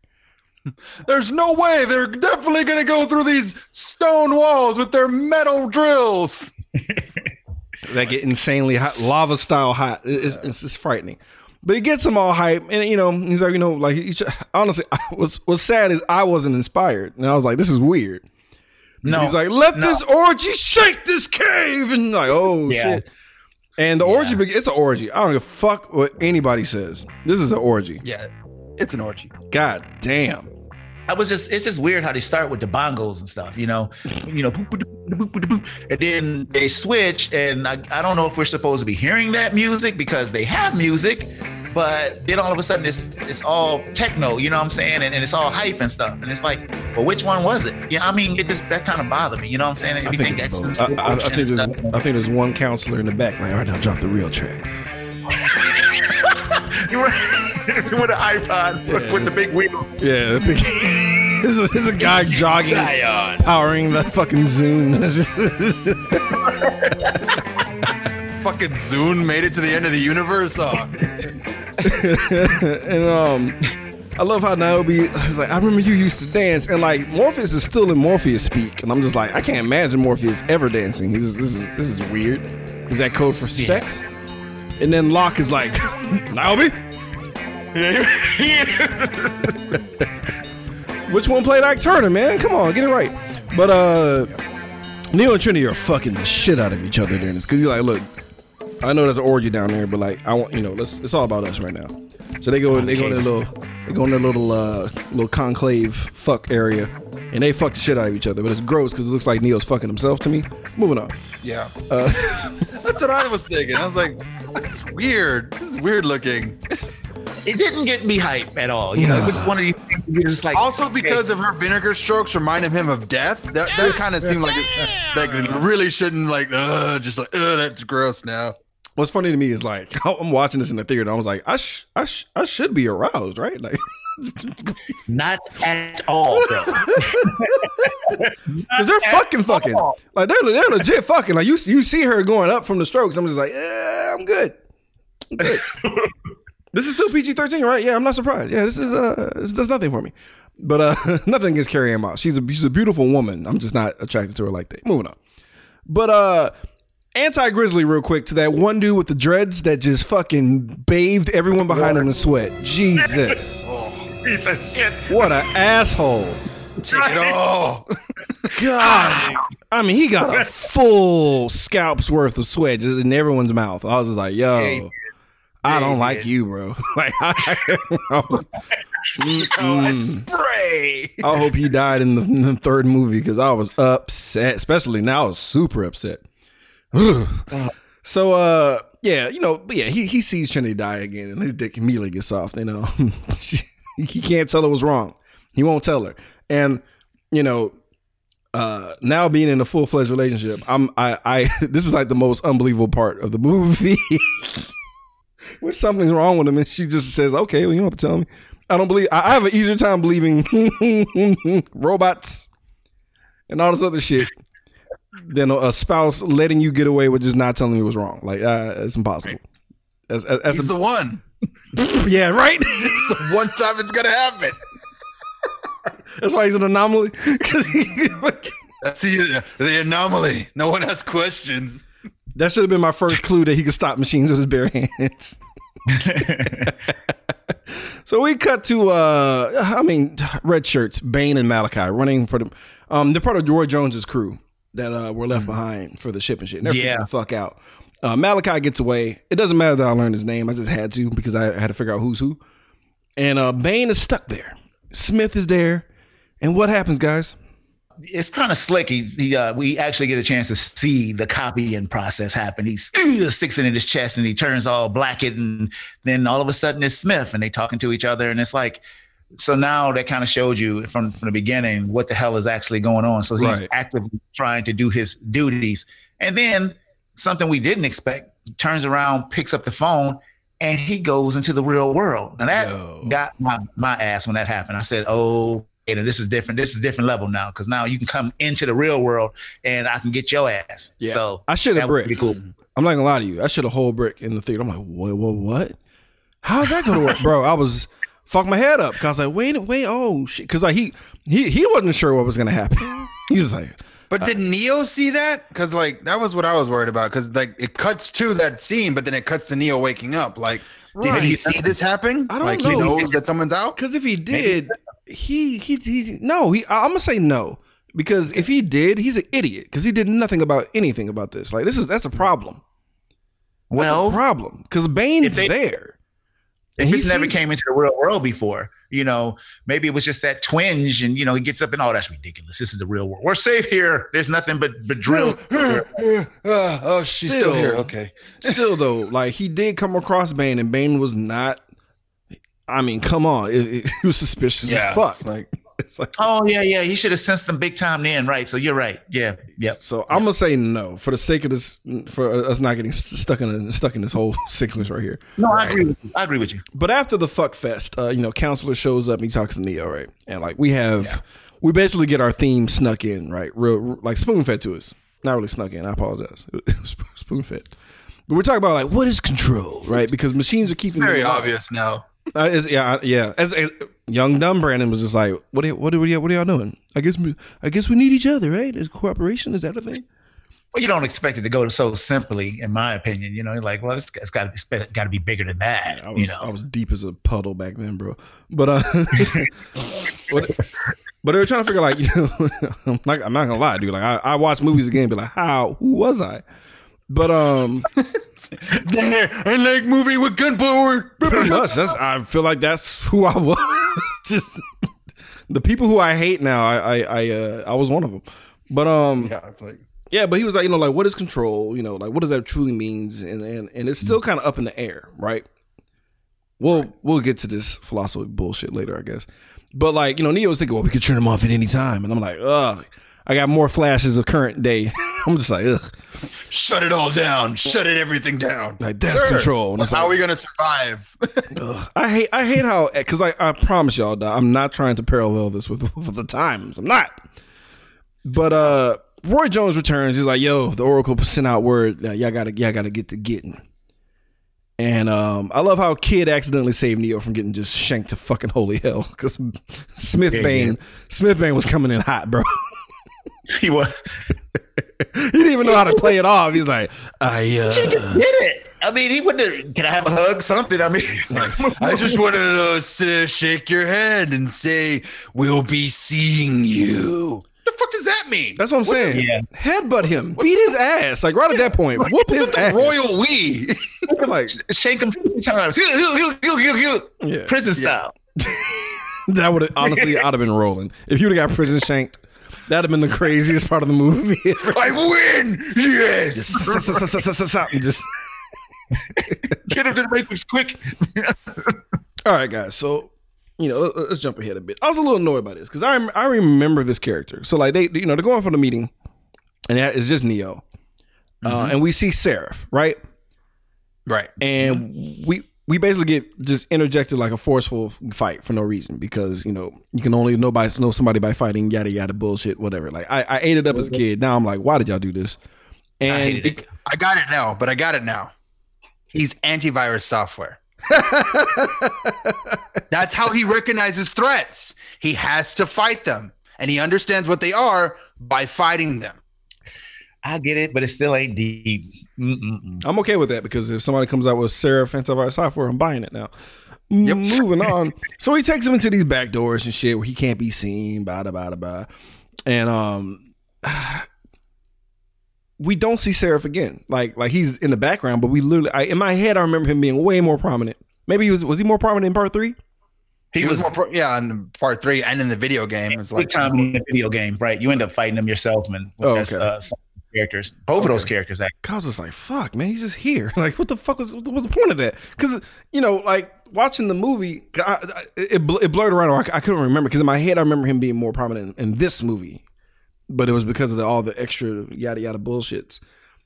There's no way they're definitely gonna go through these stone walls with their metal drills. that get insanely hot, lava style hot. It- It's, it's just frightening. But he gets them all hype, and you know, he's like, you know, like he honestly, I was what's sad is I wasn't inspired, and I was like, this is weird. No. he's like, let no. this orgy shake this cave, and like, oh Yeah. shit. And the orgy, it's an orgy. I don't give a fuck what anybody says. This is an orgy. Yeah, it's an orgy. God damn. I was just it's just weird how they start with the bongos and stuff, you know, you know, and then they switch, and I, I don't know if we're supposed to be hearing that music because they have music, but then all of a sudden it's it's all techno, you know what I'm saying, and, and it's all hype and stuff, and it's like, well, which one was it? Yeah, I mean, it just that kind of bothered me, you know what I'm saying? I think, it's gets both. I, I, I think there's, I think there's one counselor in the back, like, all right, now drop the real track. you were with an iPod Yeah, with the big wheel. Yeah, the big, there's, a, there's a guy jogging, powering the fucking Zoom. Fucking Zune made it to the end of the universe. Oh, and um, I love how Niobe is like, I remember you used to dance, and like Morpheus is still in Morpheus speak, and I'm just like, I can't imagine Morpheus ever dancing. He's, this is this is weird. Is that code for sex? And then Locke is like, Niobe, which one played Ike Turner, man? Come on, get it right. But uh, Neo and Trinity are fucking the shit out of each other during this because he's like, look, I know there's an orgy down there, but like I want you know, let's it's all about us right now. So they go they go in their little they go in their little uh little conclave fuck area and they fuck the shit out of each other. But it's gross because it looks like Neo's fucking himself to me. Moving on. yeah. Uh, That's what I was thinking. I was like, this is weird. This is weird looking. It didn't get me hype at all. You know, it was one of these things you're just like Also, because of her vinegar strokes reminded him of death. That that kind of seemed like it, like it really shouldn't like. Uh, just like, uh, that's gross now. What's funny to me is like I'm watching this in the theater. and I was like, I sh- I sh- I should be aroused, right? Like, not at all, bro. because they're fucking fucking like they're they're legit fucking. Like you you see her going up from the strokes. I'm just like, yeah, I'm good. I'm good. This is still PG-13, right? Yeah, I'm not surprised. Yeah, this is uh, this does nothing for me. But uh, nothing against Carrie-Anne Moss. She's a she's a beautiful woman. I'm just not attracted to her like that. Moving on. But uh, anti Grizzly, real quick, to that one dude with the dreads that just fucking bathed everyone behind him in sweat. Jesus. Piece of shit. What an asshole. Take it all. God. I mean, he got a full scalp's worth of sweat just in everyone's mouth. I was just like, yo, he did. I don't like you, bro. like, I, Mm-mm. Spray. I hope he died in the, in the third movie because I was upset, especially now. I was super upset. So, uh, yeah, you know, but yeah, he, he sees Trinity die again, and his dick immediately gets soft. You know, he can't tell her what's wrong. He won't tell her, and you know, uh, now being in a full fledged relationship, I'm I I this is like the most unbelievable part of the movie. When something's wrong with him, and she just says, "Okay, well, you don't have to tell me." I don't believe. I, I have an easier time believing robots and all this other shit than a, a spouse letting you get away with just not telling you what's wrong. Like uh, it's impossible. As, as, as He's a- the one. yeah, right. It's the one time it's gonna happen. That's why he's an anomaly. he- That's the, the anomaly. No one has questions. That should have been my first clue that he could stop machines with his bare hands. so we cut to uh I mean red shirts, Bane and Malachi running for the um they're part of Roy Jones's crew that uh were left behind for the ship and shit. And they're Yeah. the fuck out. Uh, Malachi gets away. It doesn't matter that I learned his name. I just had to because I had to figure out who's who. And uh Bane is stuck there. Smith is there. And what happens, guys? It's kind of slick. He, he uh, we actually get a chance to see the copying process happen. He sticks it in his chest and he turns all blacked, and then all of a sudden it's Smith, and they talking to each other, and it's like. So now that kind of showed you from from the beginning what the hell is actually going on. So he's Right. actively trying to do his duties, and then something we didn't expect turns around, picks up the phone, and he goes into the real world. And that Yo. got my my ass when that happened. I said, "Oh, you know, this is different. This is a different level now because now you can come into the real world and I can get your ass." Yeah. So I should have brick. Cool. I'm not gonna lie to you. I should have whole brick in the theater. I'm like, what, what, what? How's that gonna work, bro? I was fuck my head up because I was like, wait, wait, oh shit, because like he he he wasn't sure what was gonna happen. he was like, But uh, did Neo see that? Because like that was what I was worried about. Because like it cuts to that scene, but then it cuts to Neo waking up. Like, did he see this happen? I don't like he knows that someone's out. because if he did, he, he he no, he I'm gonna say no because if he did, he's an idiot because he did nothing about anything about this. Like this is that's a problem. That's Well, a problem because Bane's if they- there. if And he's never sees- came into the real world before, you know, maybe it was just that twinge, and you know, he gets up and oh, that's ridiculous. This is the real world. We're safe here. There's nothing but but drill. Uh, oh, she's still, Still. here. Okay. Still though, like he did come across Bane, and Bane was not. I mean, come on, it, it, he was suspicious as fuck. It's like It's like oh yeah, yeah. He should have sensed them big time then, right? So you're right. Yeah, yep. so. I'm gonna say no for the sake of this, for us not getting stuck in stuck in this whole sickness right here. No, I agree. With you. I agree with you. But after the fuck fest, uh, you know, counselor shows up and he talks to Neo, right? And like we have, we basically get our theme snuck in, right? Real like spoon fed to us. Not really snuck in. I apologize. Spoon fed. But we're talking about like what is control, right? Because machines are keeping very obvious now. Uh, yeah, yeah. As, as- young dumb Brandon was just like, "What? are- What? Are, what, are y'all, what are y'all doing? I guess. we- I guess we need each other, right? Is cooperation? Is that a thing? Well, you don't expect it to go so simply, in my opinion. You know, you're like, well, it's, it's got to got to be bigger than that. I was, you know, I was deep as a puddle back then, bro. But uh, but, but they were trying to figure like, you know, I'm not, I'm not gonna lie, dude. Like I, I watch movies again, and be like, how? Who was I? But um, I like movie with gunpowder. pretty much. That's I feel like that's who I was. Just the people who I hate now. I I I, uh, I was one of them. But um, Yeah, it's like Yeah, but he was like, you know, like what is control? You know, like what does that truly means? And and and it's still kind of up in the air, right? we'll we'll get to this philosophy bullshit later, I guess. But like you know, Neo's thinking, well, we could turn him off at any time, and I'm like, ugh. I got more flashes of current day. I'm just like, ugh, Shut it all down. Shut it everything down. like death control. And it's How like, are we gonna survive? I hate I hate how because I, I promise y'all that I'm not trying to parallel this with, with the times. I'm not. But uh Roy Jones returns. He's like, yo, the Oracle sent out word that y'all gotta y'all gotta get to getting. And um, I love how Kid accidentally saved Neo from getting just shanked to fucking holy hell because Smith Bane Smith Bane was coming in hot, bro. He was. he didn't even know how to play it off. He's like, I uh, just Did it? I mean, he wouldn't. have- Can I have a hug? Something. I mean, it's like, I just wanted to uh, shake your hand and say we'll be seeing you. What the fuck does that mean? that's what I'm saying. Yeah. Headbutt him, beat his ass. Like right at that point, whoop his the ass. royal we? like shake him three times. Heal, heal, heal, heal, heal, heal. Yeah. Prison style. that would honestly, I'd have been rolling if you'd have got prison shanked. That'd have been the craziest part of the movie. I win. Yes. Just Get him to the matrix quick. all right, guys. So you know, let- let's jump ahead a bit. I was a little annoyed by this because I I remember this character. So like they you know they're going for the meeting, and that- it's just Neo, uh, and we see Seraph right, Right. and we we basically get just interjected like a forceful fight for no reason because you know you can only know by know somebody by fighting yada yada bullshit whatever. Like I, I ate it up as a kid. Now I'm like, why did y'all do this? And hated it. I got it now, but I got it now. He's antivirus software. That's how he recognizes threats. He has to fight them, and he understands what they are by fighting them. I get it, but it still ain't deep. Mm-mm-mm. I'm okay with that because if somebody comes out with Seraph antivirus software, I'm buying it now. Moving on. So he takes him into these back doors and shit where he can't be seen, blah, blah, blah, blah. And um we don't see Seraph again. Like like he's in the background, but we literally I, in my head I remember him being way more prominent. Maybe he was was he more prominent in part three? He, He was was more pro- yeah in part three and in the video game. It's big like time in the video game, right? You end up fighting them yourself, man. Oh, okay. uh, some characters. Both of those characters, actually. Cause was like, fuck, man, he's just here. Like, what the fuck was what's the point of that? Because you know, like watching the movie, I, I, it bl- it blurred around. Or I, I couldn't remember because in my head I remember him being more prominent in, in this movie, but it was because of the, all the extra yada yada bullshits.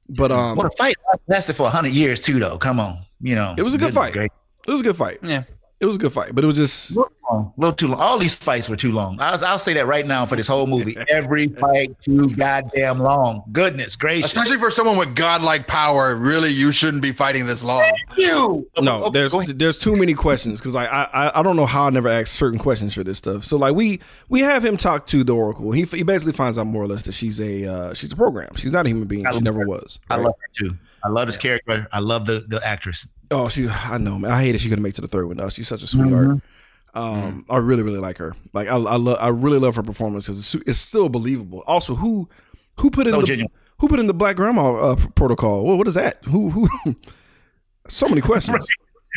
But um, Well, the fight lasted for hundred years too, though. Come on, you know, it was a good goodness fight. gracious. It was a good fight. yeah. It was a good fight, but it was just A little long, a little too long. All these fights were too long. I'll, I'll say that right now for this whole movie. Every fight too goddamn long. Goodness gracious. Especially for someone with godlike power, really, you shouldn't be fighting this long. you. no. Okay, there's there's too many questions because like I, I I don't know how I never asked certain questions for this stuff. So like we we have him talk to the Oracle. He he basically finds out more or less that she's a uh, she's a program. She's not a human being. I She never her. was. I love her too. I love this character. I love the the actress. Oh, she. I know, man. I hate that she couldn't make it to the third one. though. She's such a sweetheart. Mm-hmm. Um, I really, really like her. Like, I, I love. I really love her performance because it's, it's still believable. Also, who, who put in So the genuine. who put in the Black Grandma uh, protocol? Well, what is that? Who, who? so many questions.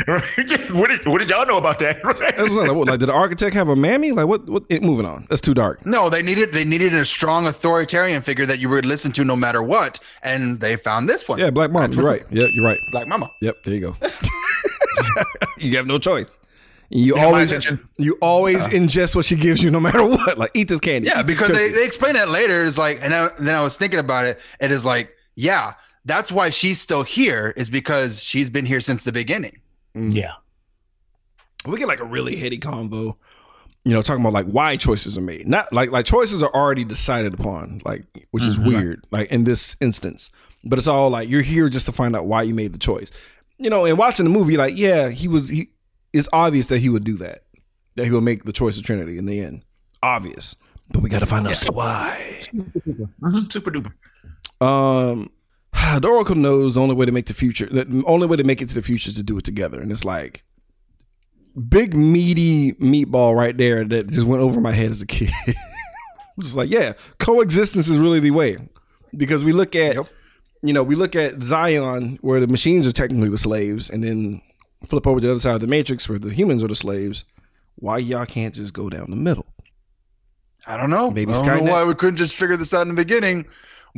what did what did y'all know about that? That's what I'm saying. Like, what, like, did the architect have a mammy? Like, what? What? It, moving on. That's too dark. No, they needed they needed a strong authoritarian figure that you would listen to no matter what, and they found this one. Yeah, Black Mom. You're right. Yeah, you're right. Black Mama. Yep. There you go. you have no choice. You my always, you always uh-huh. ingest what she gives you, no matter what. Like, eat this candy. Yeah, because they, cookie. they explain that later. It's like, and, I, and then I was thinking about it. It is like, yeah, that's why she's still here is because she's been here since the beginning. Yeah. we get like a really heady convo you know talking about like why choices are made. Not like like choices are already decided upon like which is weird like in this instance. But it's all like you're here just to find out why you made the choice. You know and watching the movie like yeah he was he it's obvious that he would do that that he would make the choice of trinity in the end. Obvious. But we got to find out why. Mhm, Super duper. um the oracle knows the only way to make the future the only way to make it to the future is to do it together. And it's like big meaty meatball right there that just went over my head as a kid. Just like yeah coexistence is really the way. Because we look at you know we look at zion where the machines are technically the slaves and then flip over to the other side of the matrix where the humans are the slaves. Why y'all can't just go down the middle? I don't know. Maybe I don't know why we couldn't just figure this out in the beginning.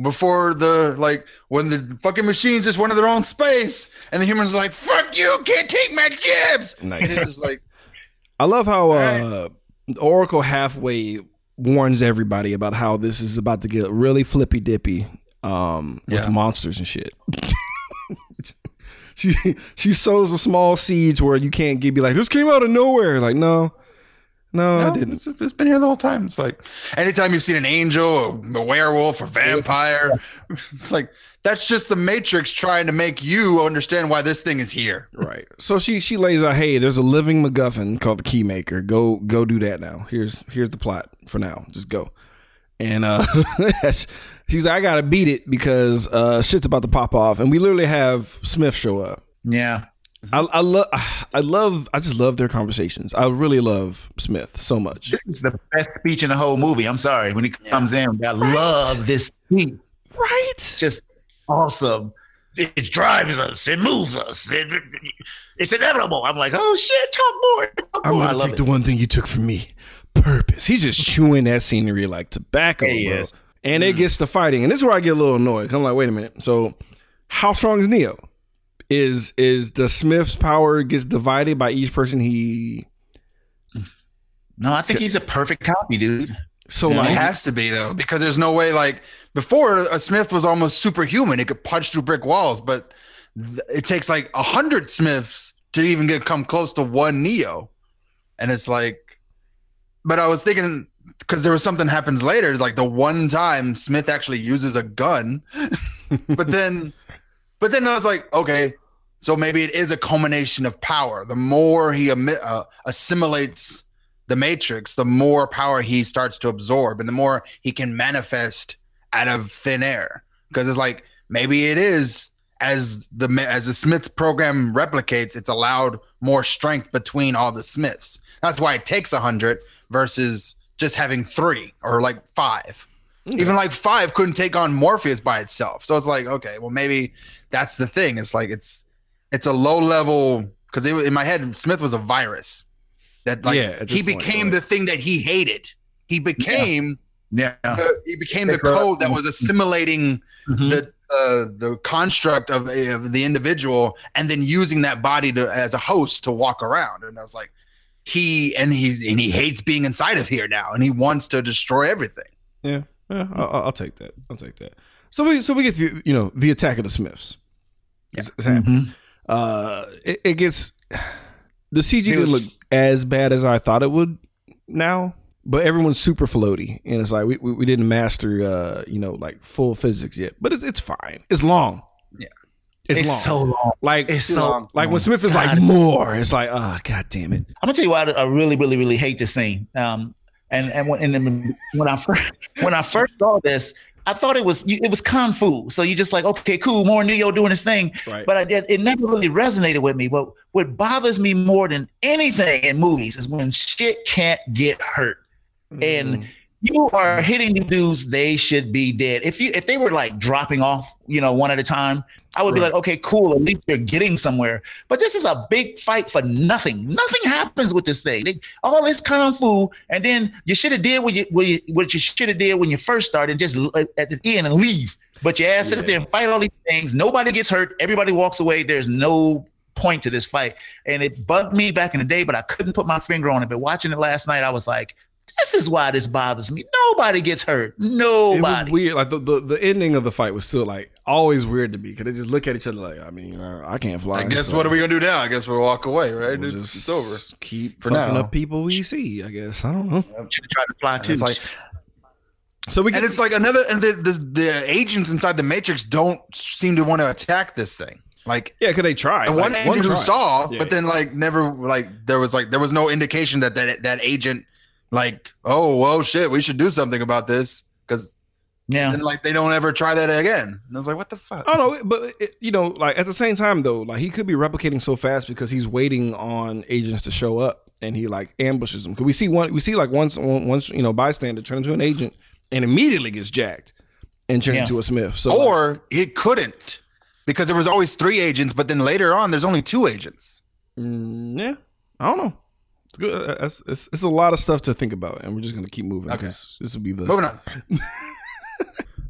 Before the like when the fucking machines just went to their own space and the humans are like, fuck you, can't take my jibs. Nice. It's just like I love how uh, Oracle halfway warns everybody about how this is about to get really flippy dippy um, with Yeah. monsters and shit. she she sows a small seeds where you can't get be like this came out of nowhere. Like no, no, I didn't. It's, it's been here the whole time. It's like anytime you've seen an angel, a, a werewolf, or vampire, it's like that's just the Matrix trying to make you understand why this thing is here. Right. So she she lays out, hey, there's a living MacGuffin called the Keymaker. Go go do that now. Here's here's the plot for now. Just go. And uh she's like, I gotta beat it because uh shit's about to pop off. And we literally have Smith show up. Yeah. I, I love I love I just love their conversations. I really love Smith so much. This is the best speech in the whole movie. I'm sorry. When he comes in, I love this speech. Right. Just awesome. It drives us. It moves us. It, it's inevitable. I'm like, oh shit, talk more. Talk I'm gonna love take it. the one thing you took from me. Purpose. He's just chewing that scenery like tobacco, Yeah, he bro. is. And it mm. gets to fighting, and this is where I get a little annoyed. I'm like, wait a minute. So, how strong is Neo? Is is the Smith's power gets divided by each person he? No, I think he's a perfect copy, dude. So It like, has to be though, because there's no way. Like before, a Smith was almost superhuman. It could punch through brick walls, but th- it takes like a hundred Smiths to even get come close to one Neo. And it's like, but I was thinking because there was something happens later. It's like the one time Smith actually uses a gun, but then, but then I was like, okay, so maybe it is a culmination of power. The more he uh, assimilates the matrix, the more power he starts to absorb and the more he can manifest out of thin air. Because it's like maybe it is as the as the Smith program replicates, it's allowed more strength between all the Smiths. That's why it takes a hundred versus just having three or like five. Even like five couldn't take on Morpheus by itself. So it's like, okay, well maybe that's the thing. It's like it's it's a low level because in my head Smith was a virus that like Yeah, he this point, became right. the thing that he hated. He became Yeah. the, he became the code that was assimilating Mhm. the uh, the construct of, of the individual and then using that body to as a host to walk around. And I was like, he and he's and he hates being inside of here now, and he wants to destroy everything. yeah, yeah I'll, I'll take that. I'll take that. So we so we get the you know the attack of the Smiths. It's, it's happening. Mhm. Uh, it, it gets the CG didn't look as bad as I thought it would now, but everyone's super floaty, and it's like we, we, we didn't master uh you know like full physics yet, but it's it's fine. It's long. Yeah. it's, It's long. so long. like it's so long. like when Smith is like more, it's like oh god damn it. I'm gonna tell you why I I really, really, really hate this scene. Um, and and when, and when I first when I first saw this, I thought it was it was kung fu. So you just like, okay, cool, more Neo doing his thing. Right. But I did, it never really resonated with me. But what bothers me more than anything in movies is when shit can't get hurt. And mm. You are hitting the dudes, they should be dead. If you if they were like dropping off, you know, one at a time, I would be like, okay, cool, at least you're getting somewhere. But this is a big fight for nothing. Nothing happens with this thing. They, all this kung fu, and then you should have did what you what you, what you should have did when you first started, just uh, at the end and leave. But you ass sit up there and fight all these things. Nobody gets hurt. Everybody walks away. There's no point to this fight, and it bugged me back in the day, but I couldn't put my finger on it. But watching it last night, I was like, this is why this bothers me. Nobody gets hurt. It was Nobody. weird. Like the, the the ending of the fight was still like always weird to me because they just look at each other like, I mean, uh, I can't fly. I guess so what are we gonna do now? I guess we'll walk away, right? we'll It's, just it's over. Keep For fucking now. up people we see. I guess I don't know. Should try to fly too. It's like, So we get and it's like another, and the, the the agents inside the Matrix don't seem to want to attack this thing. Like yeah, because they tried. the one Like, agent who saw, Yeah. but then like never like there was like there was no indication that that that agent like oh well shit we should do something about this because yeah. then like they don't ever try that again. And I was like what the fuck? I don't know, but it, you know, like at the same time though, like he could be replicating so fast because he's waiting on agents to show up, and he like ambushes them. Because we see one, we see like once, once you know, bystander turn into an agent and immediately gets jacked and turned Yeah. into a Smith. So like, or it couldn't because there was always three agents, but then later on there's only two agents. Mm, yeah, I don't know. It's. Uh, It's, it's, it's a lot of stuff to think about, and we're just gonna keep moving. Okay. This will be the Moving on.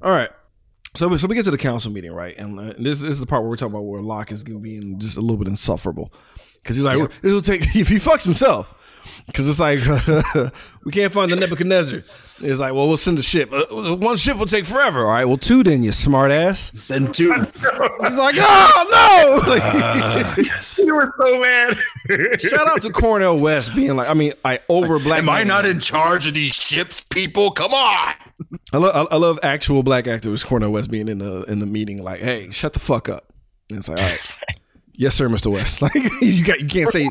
all right. So, so we get to the council meeting, right? And uh, this, this is the part where we're talking about where Locke is going to be just a little bit insufferable because he's like, well, it'll take if he fucks himself. Because it's like we can't find the Nebuchadnezzar. It's like, well, we'll send a ship. Uh, one ship will take forever. All right, well, two then, you smart ass. Send two. He's like, oh no! Like, Uh, You were so mad. shout out to Cornel West being like, I mean, I over black. Am I not in charge of these ships, people? Come on. I love, I love actual black actors. Cornel West being in the in the meeting, like, hey, shut the fuck up. And it's like, all right. Yes, sir, Mr. West. Like you got, you can't say.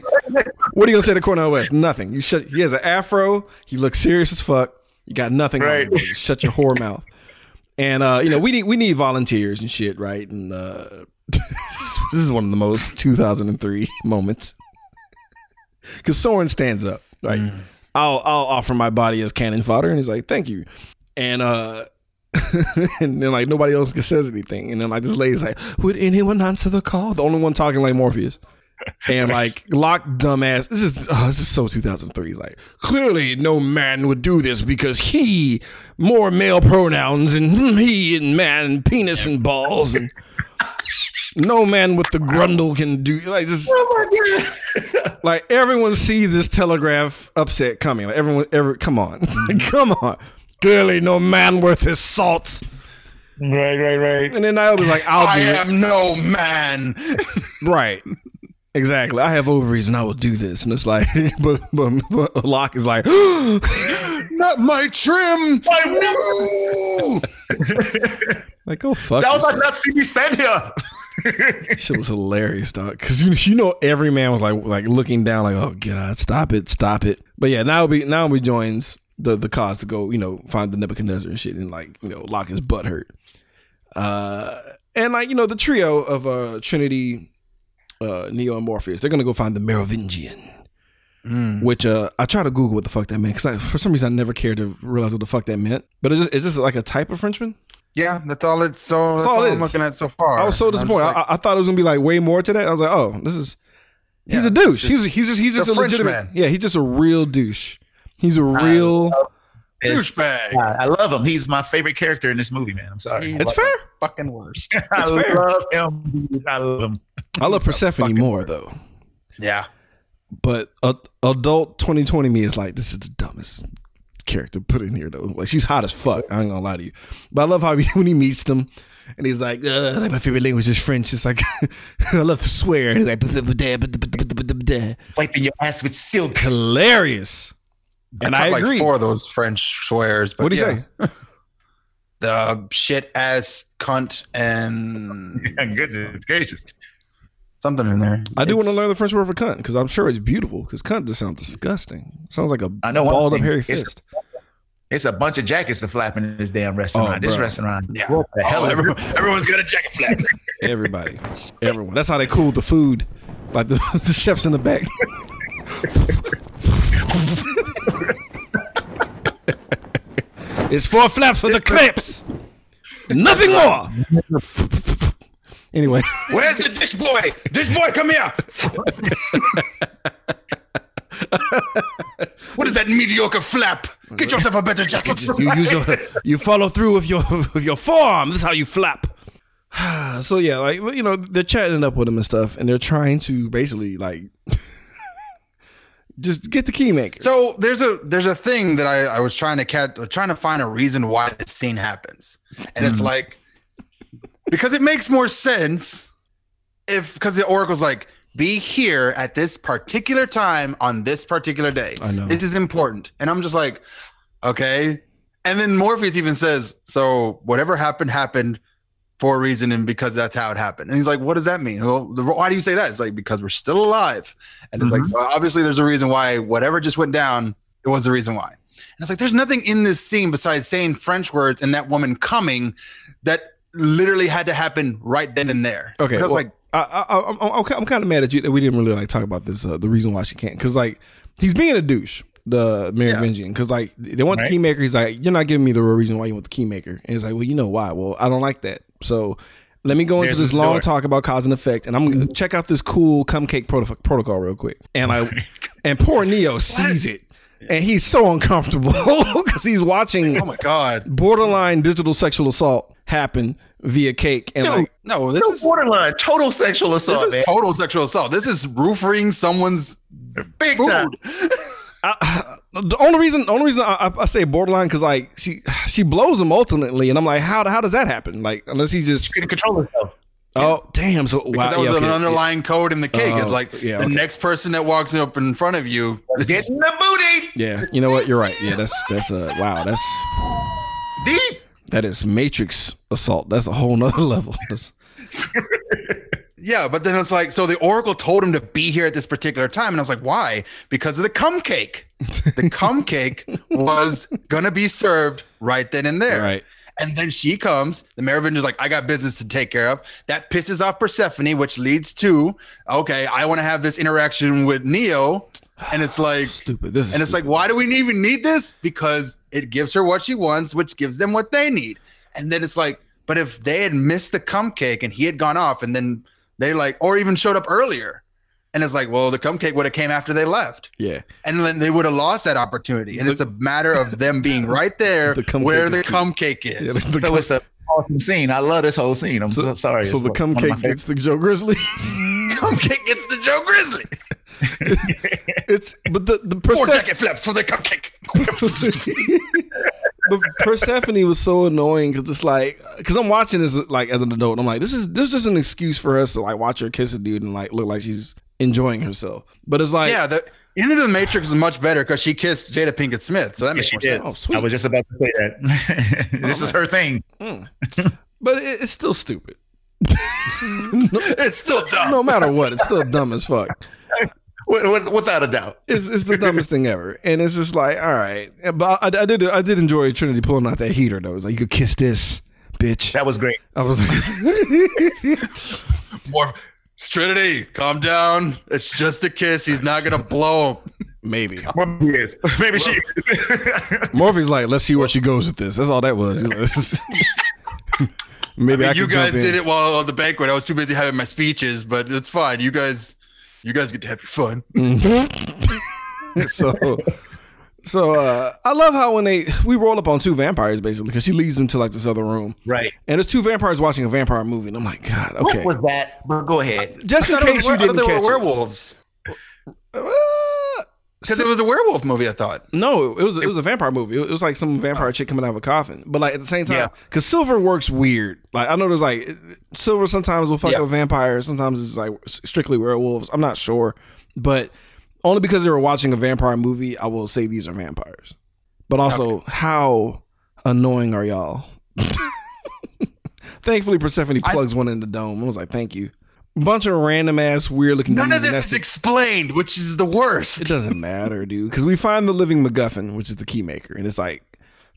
What are you gonna say to Cornel West? Nothing. You shut. He has an afro. He looks serious as fuck. You got nothing. on Right. him. Shut your whore mouth. And uh, you know we need we need volunteers and shit, right? And uh, this is one of the most 2003 moments because Soren stands up, right? I'll I'll offer my body as cannon fodder, and he's like, "Thank you." And uh, and then like nobody else says anything, and then like this lady's like, "Would anyone answer the call?" The only one talking like Morpheus. And like Locke, dumbass. This is oh, this is so 2003. He's like, clearly no man would do this because he more male pronouns and he and man and penis and balls and no man with the grundle can do like this. Oh like everyone see this telegraph upset coming. Like everyone, every come on, come on. Clearly no man worth his salt. Right, right, right. And then Niobe's like, I'll be. I do it. am no man. Right. Exactly. I have ovaries and I will do this. And it's like, but, but, but Locke is like, Not my trim. No. like, go fuck That was like not see me stand here. Shit was hilarious, dog. Because you, you know every man was like like looking down, like, oh god, stop it, stop it. But yeah, now we now we joins the the cause to go, you know, find the Nebuchadnezzar and shit, and like you know, lock his butt hurt. Uh, and like you know, the trio of uh Trinity, uh Neo and Morpheus, they're gonna go find the Merovingian. Which uh, I try to Google what the fuck that meant because for some reason I never cared to realize what the fuck that meant. But it's just it's just like a type of Frenchman. Yeah, that's all it's so. That's, all all, I'm looking at so far. I was so disappointed. like, I, I thought it was gonna be like way more to that. I was like, oh, this is he's Yeah, a douche. it's He's he's just he's just a, a legitimate. man. Yeah, he's just a real douche. He's a real. Douchebag. I I love him. He's my favorite character in this movie, man. I'm sorry. He's It's like fair. Fucking worst. I fair. love him. I love him. I love Persephone more worst. though. Yeah. But uh, adult 2020 me is like this is the dumbest character put in here though. Like she's hot as fuck. I ain't gonna lie to you. But I love how he, when he meets them. And he's like, uh, like my favorite language is French. It's like I love to swear. And he's like, Wiping your ass with silk. hilarious. And I caught, like agree. four of those French swears. But What do you yeah. say? The shit ass cunt and Goodness gracious. something in there. I do want to learn the French word for cunt because I'm sure it's beautiful. Because cunt just sounds disgusting. sounds like a I know balled up hairy It's- fist. It's a bunch of jackets to flap in this damn oh, restaurant. Oh, this bro. restaurant. Yeah. What the hell Oh, everyone, everyone's got a jacket flap. Everybody, everyone. That's how they cool the food. Like the, the chefs in the back. it's four flaps for the clips. Nothing more. anyway, Where's the dish boy? Dish boy, come here. what is that mediocre flap? Get yourself a better jacket. you use your you follow through with your with your forearm. That's how you flap. so yeah, like you know, they're chatting up with him and stuff, and they're trying to basically like just get the key maker. So there's a there's a thing that I, I was trying to catch trying to find a reason why this scene happens, and it's hmm. like because it makes more sense if because the oracle's like be here at this particular time on this particular day. I know. this is important, and I'm just like, okay. And then Morpheus even says, so whatever happened happened for a reason and because that's how it happened. And he's like, what does that mean? Well, the, why do you say that? It's like because we're still alive. And it's like, so obviously there's a reason why whatever just went down, it was the reason why. And it's like there's nothing in this scene besides saying French words and that woman coming that literally had to happen right then and there. Okay, Because well, like I, I, I'm, I'm, I'm kind of mad at you that we didn't really like talk about this. Uh, the reason why she can't, because like he's being a douche, the Merovingian, because like they want Right. the keymaker. He's like, you're not giving me the real reason why you want the keymaker, and he's like, well, you know why? Well, I don't like that. So let me go into There's this long door. talk about cause and effect, and I'm gonna mm-hmm. check out this cool cum cake protocol, protocol real quick. And I and poor Neo sees it, and he's so uncomfortable because he's watching oh my god. borderline digital sexual assault happen via cake and Dude, like No, this No is borderline, total sexual assault. this is man. total sexual assault. This is roofing someone's big food. Time. I, the only reason, only reason I, I- I say borderline because like she she blows him ultimately, and I'm like, how how does that happen? Like unless he just Couldn't control herself. oh damn, so Because wow, that was yeah, an okay, underlying code in the cake. it's Oh, like yeah, the okay. next person that walks up in front of you. Get in the booty. yeah. yeah, you know what? You're right. Yeah, that's that's uh wow, that's Deep. that is matrix assault. That's a whole nother level. Yeah, but then it's like, so the Oracle told him to be here at this particular time. And I was like, why? Because of the cum cake. The cum cake was going to be served right then and there. right. And then she comes. The Merovingian's like, I got business to take care of. That pisses off Persephone, which leads to, okay, I want to have this interaction with Neo. And it's like, Stupid. This is and it's like, why do we even need this? Because it gives her what she wants, which gives them what they need. And then it's like, but if they had missed the cum cake and he had gone off and then they like, or even showed up earlier, and it's like, well, the cum cake would have came after they left, yeah. and then they would have lost that opportunity. And it's a matter of them being right there The where the is- cum cake is. Yeah, the, So it's a awesome scene. I love this whole scene. I'm so, sorry. So It's the one- cum one of my cake gets the Joe Grizzly. cum cake gets the Joe Grizzly. it's but the the Four jacket flips for the cum cake. But Persephone was so annoying because it's like because I'm watching this like as an adult. I'm like, this is this is just an excuse for us to like watch her kiss a dude and like look like she's enjoying herself. But it's like, yeah, the Enter the Matrix is much better because she kissed Jada Pinkett Smith, so that makes She more did. sense. Oh, sweet. I was just about to say that. this oh, is her thing. Hmm. but it, it's still stupid. It's still dumb. No matter what, it's still dumb as fuck. Wi- wi- Without a doubt. It's, it's the dumbest thing ever, and it's just like, all right. But I, I did I did enjoy Trinity pulling out that heater though. It's like you could kiss this, bitch. That was great. I was like, More Trinity, calm down. It's just a kiss. He's not gonna blow him. maybe. is. Maybe she. Morphe's like, let's see where she goes with this. That's all that was. He's like, maybe I, you guys did it while on the banquet. I was too busy having my speeches, but it's fine. You guys, you guys get to have your fun. so so uh i love how when they we roll up on two vampires basically because she leads them to like this other room right. and there's two vampires watching a vampire movie and i'm like god okay What was that? But go ahead. just in I thought it case was you didn't they catch were it. werewolves Uh, because it was a werewolf movie. I thought. no it was it was a vampire movie. It was like some oh. vampire chick coming out of a coffin. But like at the same time Yeah. because silver works weird. Like i know there's like silver sometimes will fuck Yeah. with vampires. Sometimes it's like strictly werewolves. I'm not sure. But only because they were watching a vampire movie i will say these are vampires. But also how annoying are y'all? Thankfully persephone plugs one in the dome. I was like thank you bunch of random ass weird looking None of this is explained, which is the worst. it doesn't matter, dude. Because we find the living MacGuffin, which is the key maker, and it's like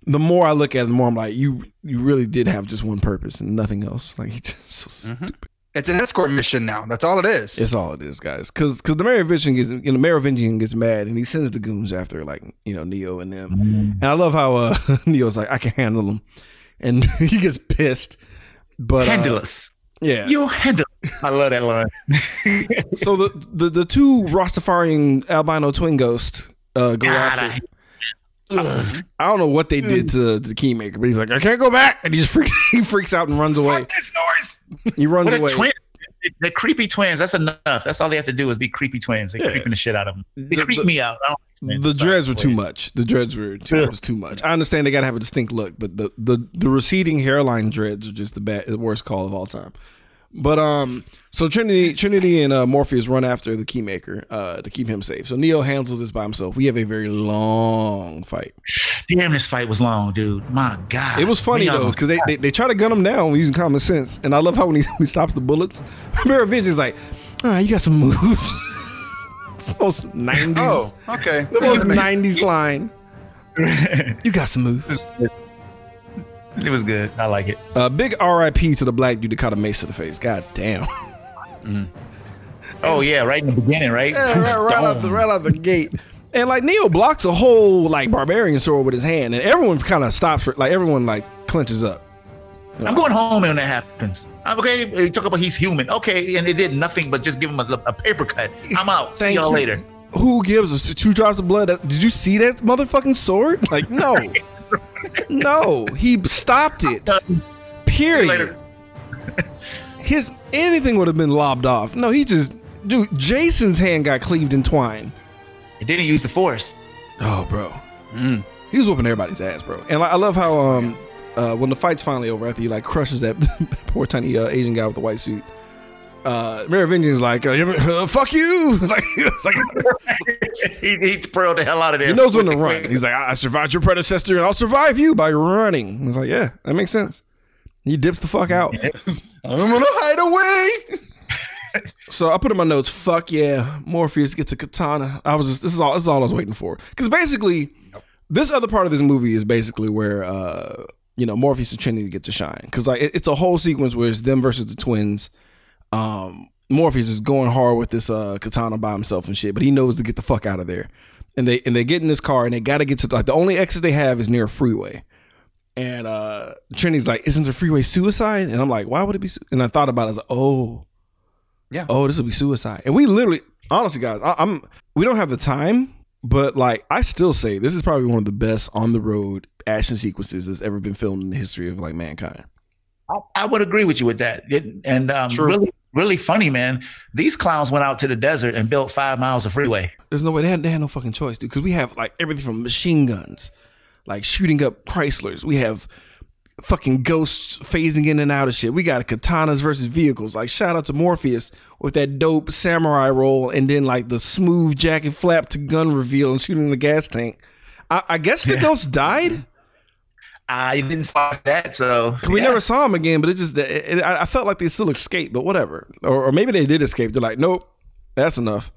the more I look at it, the more I'm like, you you really did have just one purpose and nothing else. Like he just so stupid. It's an escort mission now. That's all it is. It's all it is, guys. Because because the Merovingian gets you know Merovingian gets mad and he sends the goons after like you know Neo and them. And I love how uh Neo's like I can handle them, and he gets pissed. But uh, Handle us. yeah. You handle. I love that line. so the, the the two Rastafarian albino twin ghosts uh, go God, after. I- I don't know what they did to, to the keymaker, but he's like, I can't go back, and he just freaks, he freaks out and runs away. Fuck this noise. He runs What a away. twin. The creepy twins. That's enough. That's all they have to do is be creepy twins. They're Yeah. creeping the shit out of them. They The- creep the- me out. I don't like The twins. Sorry. dreads were too much. The dreads were too, Yeah. was too much. I understand they gotta have a distinct look, but the the, the receding hairline dreads are just the bad, the worst call of all time. But um, so Trinity, Trinity, and uh, Morpheus run after the keymaker uh, to keep him safe. So Neo handles this by himself. We have a very long fight. Damn, this fight was long, dude. My God. It was funny When y'all though, because they, they they try to gun him down using common sense, and I love how when he, he stops the bullets, Merovingian's like, "All right, you got some moves." it's the most nineties, Oh, okay. the most nineties line. You got some moves. It was good. I like it. Uh, big R.I.P. to the black dude that caught a mace to the face. God damn. Oh yeah, right in the beginning, right? Yeah, right, right out the right out the gate. And like Neo blocks a whole like barbarian sword with his hand, and everyone kind of stops for like everyone like clenches up. I'm going home when that happens. I'm okay. You talk about he's human. Okay, and it did nothing but just give him a, a paper cut. I'm out. See y'all you. later. Who gives us two drops of blood? Did you see that motherfucking sword? Like no, no, he stopped it. Period. his anything would have been lobbed off. No, he just dude. Jason's hand got cleaved in twine. And didn't use the force. Oh, bro, he was whooping everybody's ass, bro. And like, I love how um uh when the fight's finally over after he like crushes that poor tiny uh, Asian guy with the white suit. Uh, Merovingian's like, uh, uh, "Fuck you!" like, like he, he thrilled the hell out of there. he knows when to run. He's like, "I I survived your predecessor, and I'll survive you by running." He's like, "Yeah, that makes sense." He dips the fuck out. I'm gonna hide away. So I put in my notes, fuck yeah, Morpheus gets a katana. I was just this is all this is all I was waiting for. Because basically, this other part of this movie is basically where uh you know Morpheus and Trinity get to shine. Because like it- it's a whole sequence where it's them versus the twins. Um Morpheus is going hard with this uh katana by himself and shit, but he knows to get the fuck out of there. And they and they get in this car and they gotta get to like the only exit they have is near a freeway. And uh Trinity's like, isn't the freeway suicide? And I'm like, why would it be? Su-? And I thought about it, I was like, oh, Yeah. oh, this will be suicide. And we literally, honestly, guys, I, I'm we don't have the time, but like I still say this is probably one of the best on the road action sequences that's ever been filmed in the history of like mankind. I, I would agree with you with that. It- and um, True. really, really funny, man. These clowns went out to the desert and built five miles of freeway. There's no way they had, they had no fucking choice, dude. Because we have like everything from machine guns, like shooting up Chryslers. We have fucking ghosts phasing in and out of shit. We got katanas versus vehicles. Like shout out to Morpheus with that dope samurai roll, and then like the smooth jacket flap to gun reveal and shooting the gas tank. I, I guess the ghost died. I didn't saw that, so We yeah. never saw him again, but it just it, it- I I felt like they still escaped, but whatever. Or, or maybe they did escape. They're like, nope, that's enough.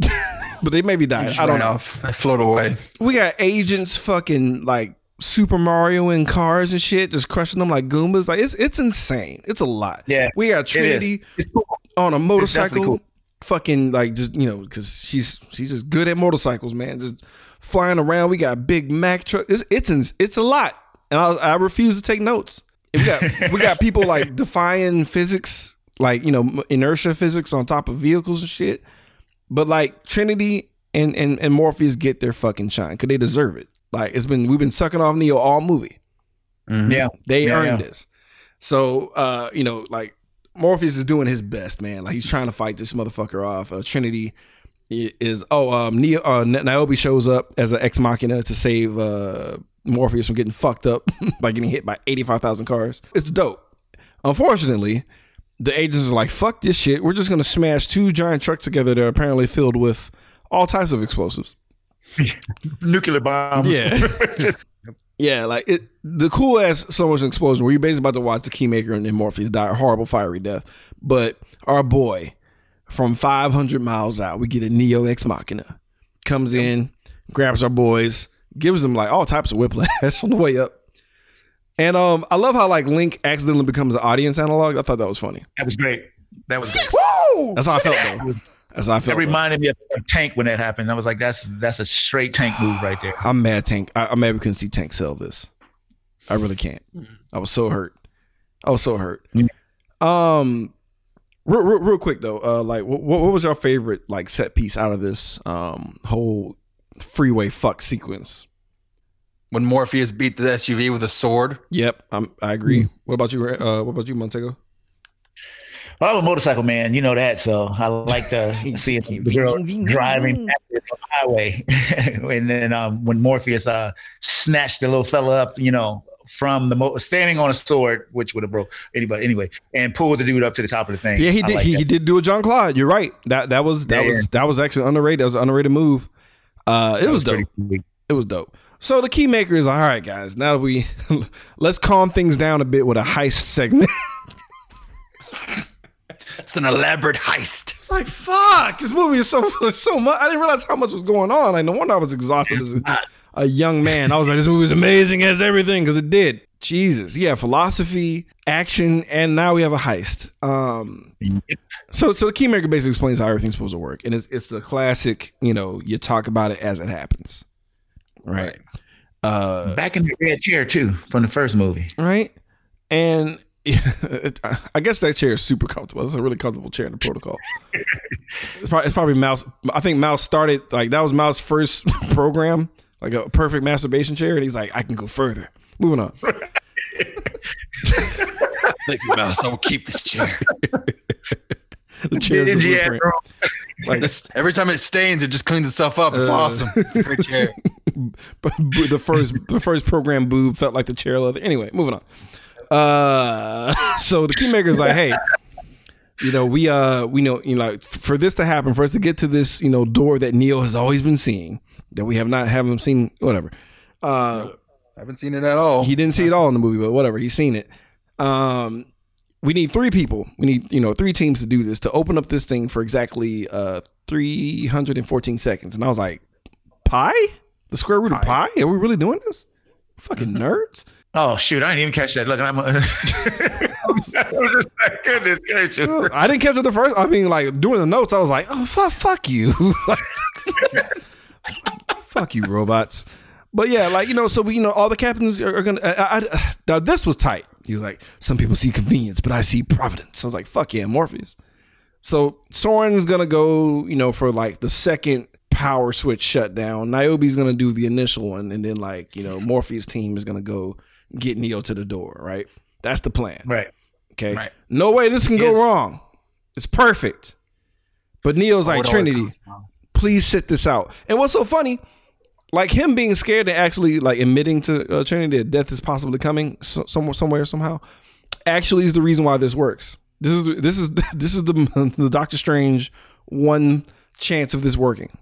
but they maybe died. I don't know. off. I float away. We got agents fucking like Super Mario in cars and shit, just crushing them like Goombas. Like it's it's insane. It's a lot. Yeah, we got it. Trinity It's cool. on a motorcycle, cool. fucking like just you know because she's she's just good at motorcycles, man. Just flying around. We got big Mac truck. It's it's it's a lot, and I, I refuse to take notes. And we got we got people like defying physics, like you know inertia physics on top of vehicles and shit. But like Trinity and and, and Morpheus get their fucking shine because they deserve it. Like it's been we've been sucking off Neo all movie. Yeah, They Yeah, earned yeah. this. So uh, you know, like Morpheus is doing his best, man. Like he's trying to fight this motherfucker off. Uh, Trinity is oh um Neo uh, N- Niobe shows up as an ex machina to save uh Morpheus from getting fucked up by getting hit by eighty five thousand cars. It's dope. Unfortunately, the agents are like, fuck this shit. We're just gonna smash two giant trucks together that are apparently filled with all types of explosives. nuclear bombs. Yeah. Yeah, like it the cool ass so much explosion where you're basically about to watch the Keymaker and then Morpheus die a horrible fiery death. But our boy from 500 miles out, we get a Neo Ex Machina comes in, grabs our boys, gives them like all types of whiplash on the way up. And um, I love how like Link accidentally becomes an audience analog. I thought that was funny. that was great. That was great. That's how I felt though. That's how I felt. It reminded me of of Tank when that happened. I was like, that's that's a straight Tank move right there. I'm mad Tank. I, I'm mad we couldn't see Tank sell this. I really can't. I was so hurt. I was so hurt. Um, real, real, real quick though, uh, like what, what was your favorite like set piece out of this um whole freeway fuck sequence? When Morpheus beat the SUV with a sword. Yep, I'm, I agree. What about you? Uh, what about you, Montego? Well, I'm a motorcycle man, you know that. So I like to see the girl driving backwards on the highway, and then um, when Morpheus uh, snatched the little fella up, you know, from the mo- standing on a sword, which would have broke anybody anyway, and pulled the dude up to the top of the thing. Yeah, he did. like he, that. he did do a Jean-Claude. You're right. That that was that Yeah, was that was actually underrated. That was an underrated move. Uh, it That was, dope. pretty it was dope. So the key maker is like, all right, guys. Now that we let's calm things down a bit with a heist segment. It's an elaborate heist. it's like fuck, this movie is so so much. I didn't realize how much was going on. Like no wonder I was exhausted as a, a young man. I was like, this movie is amazing as everything because it did. Jesus, yeah, philosophy, action, and now we have a heist. Um, so so the keymaker basically explains how everything's supposed to work, and it's it's the classic. You know, you talk about it as it happens, right? Uh, Back in the red chair too from the first movie. right? And it, I guess that chair is super comfortable. It's a really comfortable chair in the protocol. it's, probably, it's probably Mouse. I think Mouse started like that was Mouse's first program, like a perfect masturbation chair, and he's like, I can go further. Moving on. Mickey Mouse, I will keep this chair. The chair's the blueprint. Like This- every time it stains, it just cleans itself up. It's Uh, awesome. It's a great chair. but the first the first program boob felt like the chair leather. Anyway, moving on. Uh, so the keymaker's like, hey, you know, we uh, we know, you know, like, for this to happen, for us to get to this, you know, door that Neo has always been seeing, that we have not haven't seen, whatever. Uh, I haven't seen it at all. he didn't see it all in the movie, but whatever, he's seen it. Um, we need three people. We need, you know, three teams to do this to open up this thing for exactly uh 314 seconds. And I was like, pi? The square root of pi? Are we really doing this? Fucking nerds. Oh shoot! I didn't even catch that. Look, I'm. I just goodness gracious. I didn't catch it the first. I mean, like doing the notes, I was like, oh fuck, fuck you, fuck you, robots. But yeah, like you know, so we, you know, all the captains are, are gonna. I, I, now this was tight. He was like, some people see convenience, but I see providence. I was like, fuck yeah, Morpheus. So Soren's gonna go, you know, for like the second power switch shutdown. Niobe's gonna do the initial one, and then like you know, Morpheus team is gonna go get Neo to the door. Right? That's the plan. Right. Okay. Right. No way this can go wrong. It's perfect. But Neo's like Trinity, please sit this out. And what's so funny, like him being scared and actually like admitting to uh, Trinity that death is possibly coming so, somewhere, somewhere, somehow, actually is the reason why this works. This is this is this is the the Doctor Strange one chance of this working.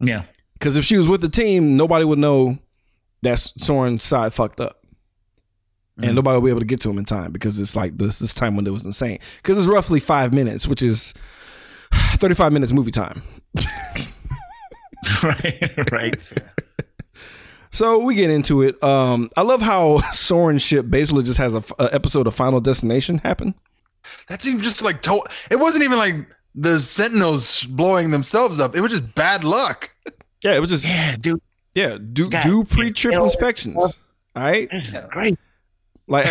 Yeah. Because if she was with the team, nobody would know that Soren's side fucked up. And nobody will be able to get to him in time because it's like this this time window was insane. Because it's roughly five minutes, which is 35 minutes movie time. right. Right. So we get into it. Um, I love how Soren's ship basically just has a, f- a episode of Final Destination happen. That seemed just like to- it wasn't even like the Sentinels blowing themselves up. It was just bad luck. Yeah, it was just Yeah, dude. yeah. Do God do pre-trip inspections. All right, This great. Like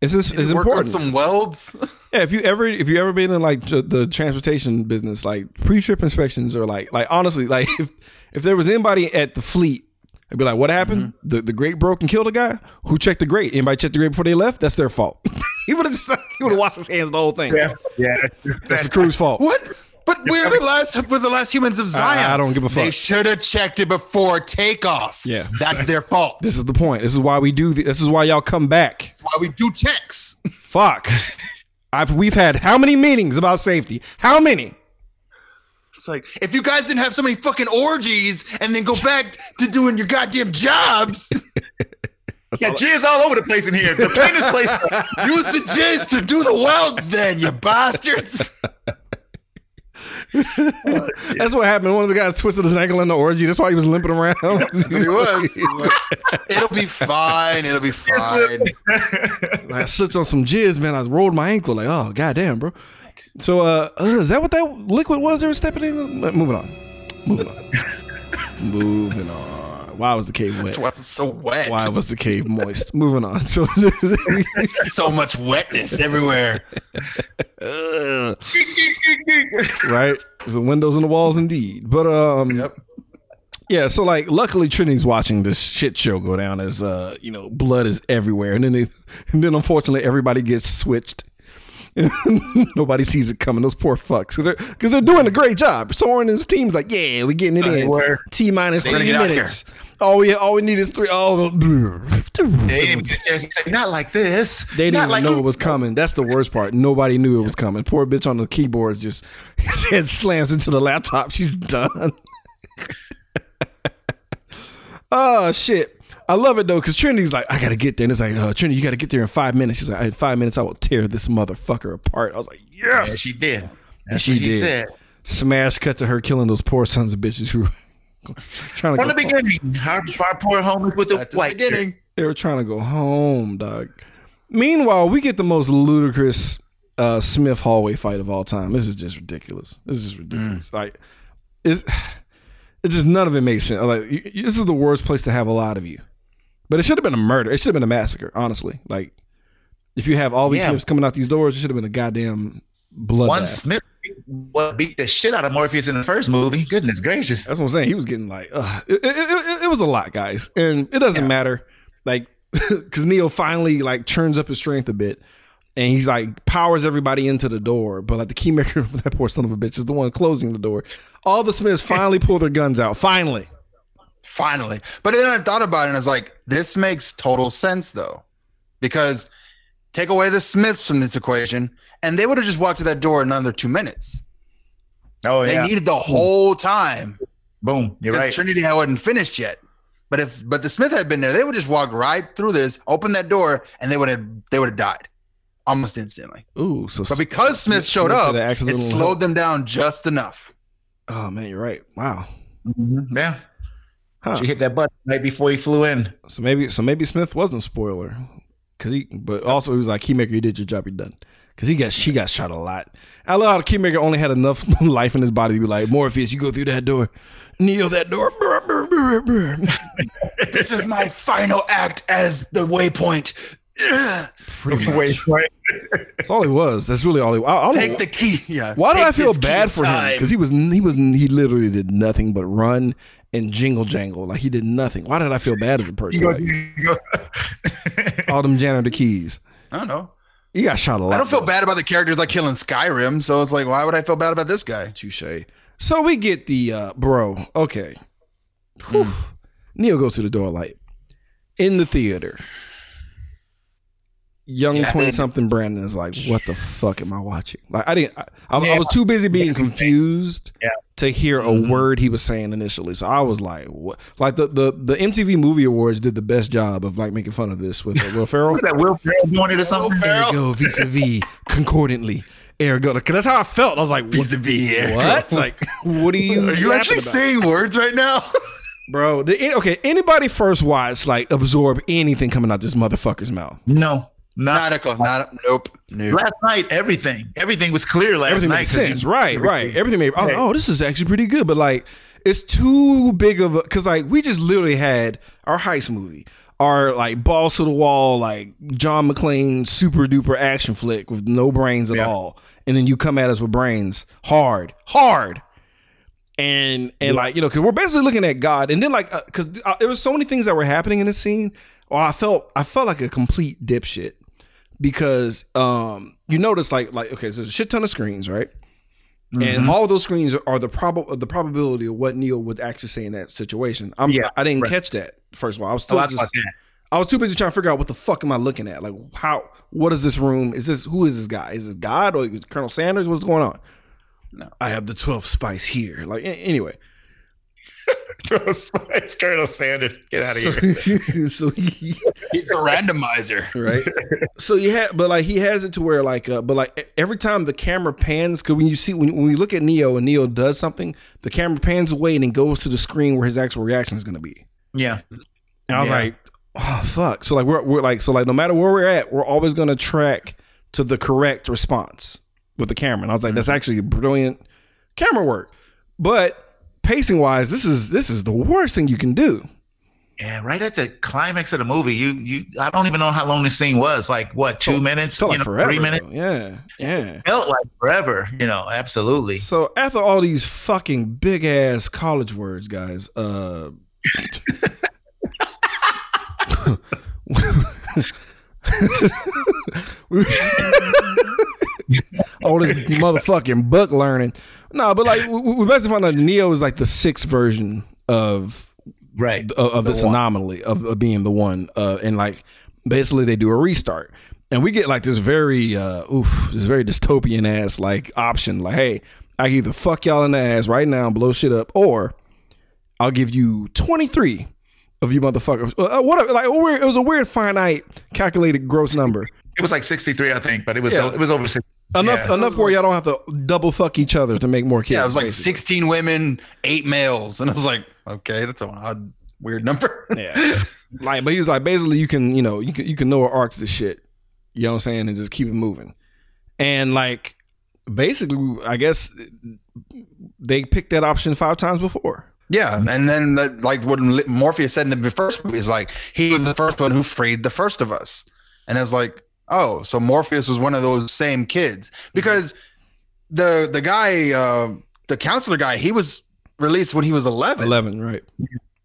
is this is important. some welds. Yeah, if you ever if you ever been in like the the transportation business, like pre-trip inspections are like like honestly, like if if there was anybody at the fleet, I'd be like, what happened? Mm-hmm. The the grate broke and killed a guy. Who checked the grate? Anybody checked the grate before they left? That's their fault. he would have just he would have washed his hands the whole thing. Yeah. Yeah. That's the crew's fault. what? But we're the last. We're the last humans of Zion. I don't give a fuck. They should have checked it before takeoff. Yeah. that's their fault. This is the point. This is why we do. The, this is why y'all come back. That's why we do checks. Fuck. I've we've had how many meetings about safety? How many? It's like if you guys didn't have so many fucking orgies and then go back to doing your goddamn jobs, Yeah, jizz all over the place in here. The cleanest place. use the jizz to do the welds. Then you bastards. That's what happened. One of the guys twisted his ankle in the orgy. That's why he was limping around. He was. It'll be fine. It'll be fine. I slipped on some jizz, man. I rolled my ankle. Like, oh goddamn, bro. So, uh, uh, is that what that liquid was they were stepping in? Moving on. Moving on. Moving on. Why was the cave wet? That's why I'm so wet. Why was the cave moist? Moving on. So, so much wetness everywhere. right? There's the windows and the walls, indeed. But um, Yep. yeah. So like, luckily Trinity's watching this shit show go down as uh, you know, blood is everywhere, and then they, and then unfortunately everybody gets switched. Nobody sees it coming. Those poor fucks, because they're, 'cause they're doing a great job. Soren and his team's like, yeah, we're getting it in. were. T minus three minutes. All we all we need is three. Oh, They didn't even get there. He not like this. They didn't like know it was coming. That's the worst part. Nobody knew it was coming. Poor bitch on the keyboard just his head slams into the laptop. She's done. oh shit. I love it though, because Trinity's like, I gotta get there. And it's like, uh, Trinity, you gotta get there in five minutes. She's like, in five minutes, I will tear this motherfucker apart. I was like, yes. Yeah, she did. That's she what he did. said. Smash cut to her killing those poor sons of bitches who trying to From the beginning, our, our poor homies with the At the white beginning. They were trying to go home, dog. Meanwhile, we get the most ludicrous uh, Smith hallway fight of all time. This is just ridiculous. This is ridiculous. Like, it's it just none of it makes sense. Like, you- this is the worst place to have a lot of you. But it should have been a murder. It should have been a massacre. Honestly, like if you have all these Yeah. Smiths coming out these doors, it should have been a goddamn blood. One Smith what beat the shit out of Morpheus in the first movie. Goodness gracious. That's what I'm saying. He was getting like, uh, it, it, it, it was a lot, guys, and it doesn't matter, like, because Neo finally like turns up his strength a bit, and he's like powers everybody into the door, but like the keymaker, that poor son of a bitch, is the one closing the door. All the Smiths finally pull their guns out. Finally, Finally. But then I thought about it and I was like, this makes total sense though. Because take away the Smiths from this equation, and they would have just walked to that door in another two minutes. Oh yeah. They yeah. needed the whole time. Boom. You're right. Trinity wasn't finished yet. But if but the Smith had been there, they would just walk right through this, open that door, and they would have they would have died almost instantly. ooh, so But because Smith showed Smith up, it slowed help. them down just enough. Oh man, you're right. Wow. Mhm. Yeah. Huh. She hit that button right before he flew in. So maybe so maybe Smith wasn't spoiler because he, but also he was like Keymaker, you did your job, you're done. Because he got she got shot a lot. I love how Keymaker only had enough life in his body to be like Morpheus, you go through that door, kneel that door. brr, brr, brr, brr." this is my final act as the waypoint. Ugh. Pretty much. Wait, wait. That's all he was. That's really all he. I, I don't Take know- the key. Yeah. Why do I feel bad of for him? Because he was he was he literally did nothing but run and jingle jangle. Like he did nothing. Why did I feel bad as a person? Like, all them janitor keys. I don't know. He got shot a lot. I don't feel though. bad about the characters like killing Skyrim, so it's like, why would I feel bad about this guy? Touche. So we get the uh bro. Okay. Whew. Neo goes to the door light in the theater. Young Yeah. twenty something Brandon is like, "What the fuck am I watching?" Like I didn't. I, I, I was too busy being confused Yeah. to hear a Mhm. word he was saying initially. So I was like, "What?" Like the the the MTV Movie Awards did the best job of like making fun of this with uh, Will Ferrell. Was that Will Ferrell doing it or something? Ergo vis a vis concordantly. Ergo, because that's how I felt. I was like, what? Vis-a-vis what? Like, what are you? Are you actually about? saying words right now? bro? Did, okay, anybody first watch like absorb anything coming out this motherfucker's mouth? No, not not a co- not a, nope. Nope. last night. Everything, everything was clear last Everything night. makes 'cause he- sense, right? Right. Everything made. I was like, oh, this is actually pretty good, but like, it's too big of a because like we just literally had our heist movie. Our like balls to the wall, like John McClane super duper action flick with no brains at Yeah. all, and then you come at us with brains, hard, hard, and and like you know because we're basically looking at God, and then like because uh, there was so many things that were happening in the scene. Well, I felt I felt like a complete dipshit because um you notice like like okay, so there's a shit ton of screens, right? And all of those screens are, the prob the probability of what Neo would actually say in that situation. I'm, Yeah, I didn't right. catch that first of all. I was Oh, still I just. I was too busy trying to figure out what the fuck am I looking at? Like how what is this room? Is this who is this guy? Is it God or Colonel Sanders? What's going on? No. I have the 12th spice here. Like a- anyway. it's Colonel Sanders. Get out of so, here. so he He's the randomizer. right? so you have, but like he has it to where like, uh, but like every time the camera pans, because when you see when when we look at Neo and Neo does something, the camera pans away and then goes to the screen where his actual reaction is going to be. Yeah. And I was Yeah. like, oh fuck. So like we're we're like so like no matter where we're at, we're always going to track to the correct response with the camera. And I was like, that's actually brilliant camera work, but pacing wise, this is this is the worst thing you can do. Yeah, right at the climax of the movie, you you I don't even know how long this scene was. Like what, two minutes? You like know, forever. three minutes? though. Yeah, yeah. Felt like forever, you know, absolutely. So after all these fucking big ass college words, guys, uh all this motherfucking book learning. No, but like we, we basically found out Neo is like the sixth version of Right. of, of this anomaly of, of being the one uh and like basically they do a restart and we get like this very uh oof this very dystopian ass like option like hey i can either fuck y'all in the ass right now and blow shit up or i'll give you 23 of you motherfuckers uh, what like a weird, it was a weird finite calculated gross number It was like 63, I think, but it was Yeah. it was over 60. Enough Yeah. enough where y'all don't have to double fuck each other to make more kids Yeah, it was like basically. 16 women, eight males. And I was like, okay, that's an odd, weird number. Yeah. like, but he was like, basically, you can, you know, you can, you can know what arcs the shit. You know what I'm saying, and just keep it moving. And like, basically, I guess they picked that option five times before. Yeah, and then the, like what Morpheus said in the first movie is like he was the first one who freed the first of us, and it's like, oh, so Morpheus was one of those same kids because the the guy, uh, the counselor guy, he was released when he was eleven. Eleven, right?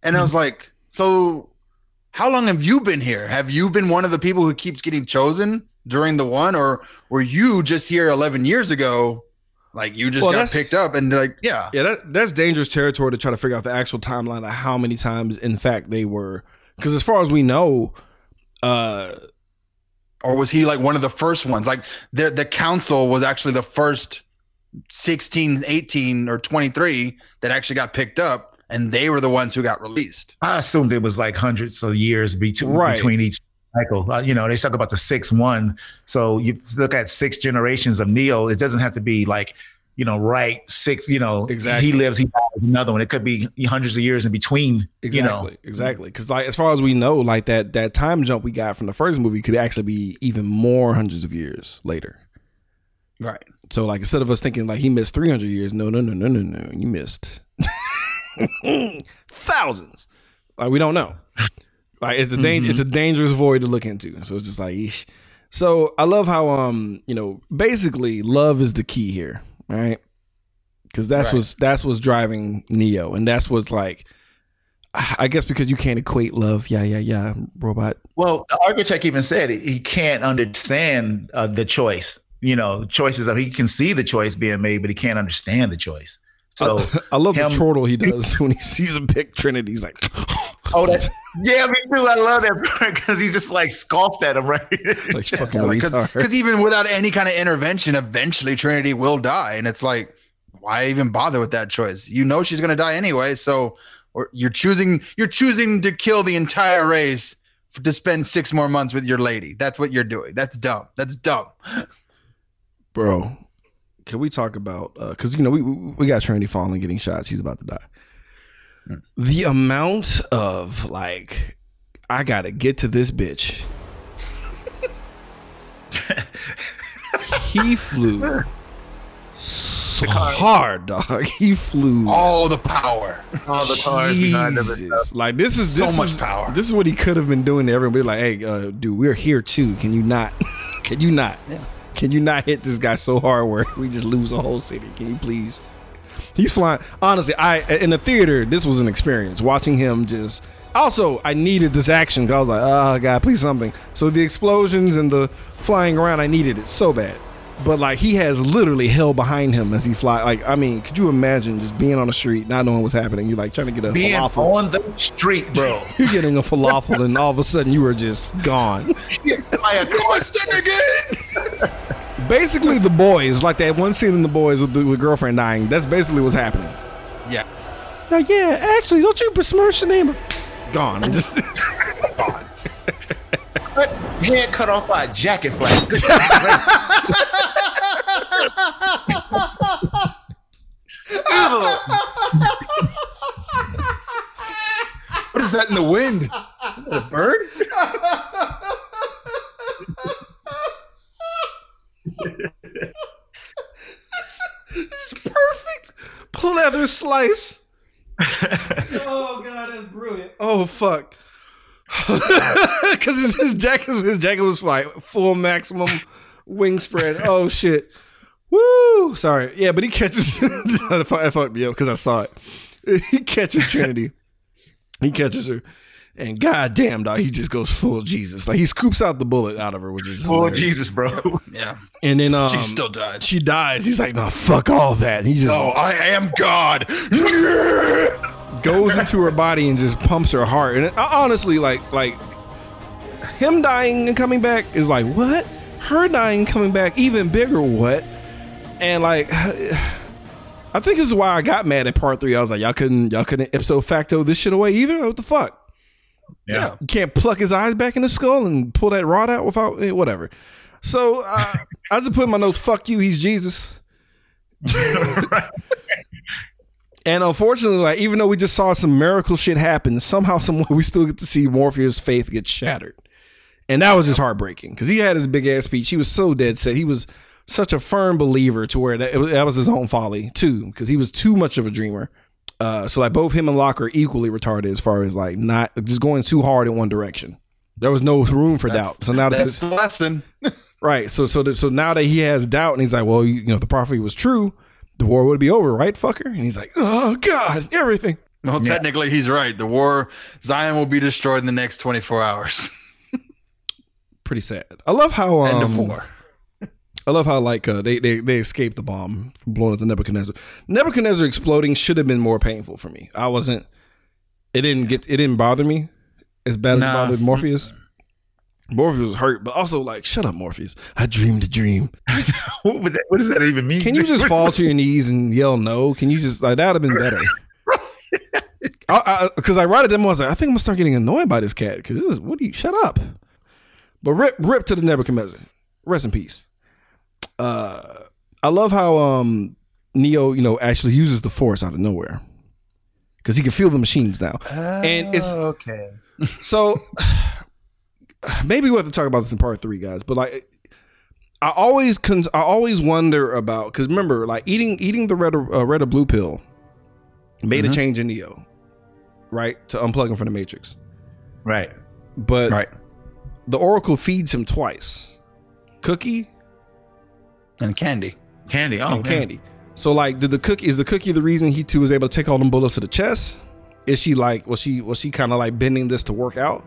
and I was like, so how long have you been here? Have you been one of the people who keeps getting chosen during the one, or were you just here 11 years ago? Like you just Well, got picked up and like, yeah. Yeah, that that's dangerous territory to try to figure out the actual timeline of how many times, in fact, they were. Because as far as we know, uh, Or was he like one of the first ones? Like the the council was actually the first 16, 18, or 23 that actually got picked up, and they were the ones who got released. I assumed it was like hundreds of years between Right. between each cycle. Uh, you know, they talk about the six one. So you look at six generations of Neo. It doesn't have to be like, you know, right six. You know, Exactly. He lives. He dies. Another one. It could be hundreds of years in between. exactly, You know, exactly. Because like as far as we know, like that that time jump we got from the first movie could actually be even more hundreds of years later. Right. So like instead of us thinking like he missed three hundred years, no, no, no, no, no, no, you missed thousands. Like we don't know. Like it's a dan- it's a dangerous void to look into. So it's just like, eesh. so I love how um you know basically love is the key here, right? Because that's Right. what's that's what's driving Neo, and that's what's like. I guess because you can't equate love, yeah, yeah, yeah, robot. Well, the architect even said he can't understand uh, the choice. You know, choices of he can see the choice being made, but he can't understand the choice. So, I love him- the chortle he does when he sees him pick Trinity. He's like, oh, that's yeah, me too. I love that part because he's just like scoffed at him, right? like Because retard. even without any kind of intervention, eventually Trinity will die, and it's like, why even bother with that choice? You know she's gonna die anyway, so or you're choosing you're choosing to kill the entire race to spend six more months with your lady. That's what you're doing. That's dumb. That's dumb. bro. Can we talk about because you know we we we got Trinity falling, getting shot. She's about to die. The amount of like, I gotta get to this bitch. he flew so hard, dog. He flew All the power. All the cars behind him. and Jesus. stuff. Like this is So this much is- power. This is what he could have been doing to everybody. Like, hey, uh, dude, we're here too. Can you not? Can you not? Can you not hit this guy so hard where we just lose a whole city? Can you please? He's flying. Honestly, I in the theater, this was an experience watching him just. Also, I needed this action because I was like, oh god, please something. So the explosions and the flying around, I needed it so bad. But like he has literally hell behind him as he fly. Like I mean, could you imagine just being on the street, not knowing what's happening? You're like trying to get a Being falafel. on the street, bro. You're getting a falafel, and all of a sudden you were just gone. like a Twisted again. Basically, the boys, like that one scene in the boys with the with girlfriend dying. That's basically what's happening. Yeah. Like, yeah, actually, don't you besmirch the name of gone? I'm just cut, head cut off by a jacket flap. What is that in the wind? Is that a bird? it's perfect pleather slice. oh god, that's brilliant. Oh fuck. Because his, his jacket, his jacket was like full maximum wing spread. Oh shit. Woo! Sorry. Yeah, but he catches. I fucked me up because I saw it. He catches Trinity. He catches her, and goddamn, dog, he just goes full Jesus. Like he scoops out the bullet out of her, which is Oh hilarious. Jesus, bro. Yeah. And then um, She still dies. She dies. He's like, no, fuck all that. He just Oh, I am God. Goes into her body and just pumps her heart. And uh, honestly, like like him dying and coming back is like what? Her dying and coming back even bigger what? And like I think this is why I got mad at part three. I was like, y'all couldn't y'all couldn't ipso facto this shit away either. What the fuck? Yeah. You can't pluck his eyes back in the skull and pull that rod out without eh, whatever. So uh, I just put in my notes. Fuck you. He's Jesus. And unfortunately, like even though we just saw some miracle shit happen, somehow, some we still get to see Morpheus' faith get shattered, and that was just heartbreaking because he had his big ass speech. He was so dead set. He was such a firm believer to where that, it was, that was his own folly too, because he was too much of a dreamer. Uh, so like both him and Locke are equally retarded as far as like not just going too hard in one direction. There was no room for doubt. So now that That's the lesson. right, so so that, so now that he has doubt and he's like, well, you, you know, the prophecy was true, the war would be over, right, fucker? And he's like, oh god, everything. Well, technically, he's right. The war, Zion will be destroyed in the next 24 hours. pretty sad. I love how um, End of war. I love how like uh, they they they escaped the bomb from blowing up the Nebuchadnezzar. Nebuchadnezzar exploding should have been more painful for me. I wasn't. It didn't get. It didn't bother me as bad as it bothered Morpheus. Morpheus was hurt, but also like, shut up, Morpheus. I dreamed a dream. what, would that, what does that even mean? Can you just fall to your knees and yell no? Can you just like that'd have been better? Because I, wrote it them I was like, I think I'm gonna start getting annoyed by this cat. Because this is what do you shut up? But rip rip to the Nebuchadnezzar. Rest in peace. Uh, I love how um Neo, you know, actually uses the Force out of nowhere because he can feel the machines now. And it's- Oh, okay. So maybe we have to talk about this in part three, guys. But like, I always con- I always wonder about because remember, like eating eating the red or, uh, red or blue pill made a change in Neo, right? To unplug him from the Matrix, Right. but Right. the Oracle feeds him twice, cookie And candy. Candy. Oh, and okay. candy. So like, did the cookie is the cookie the reason he too was able to take all them bullets to the chest? Is she like was she was she kind of like bending this to work out?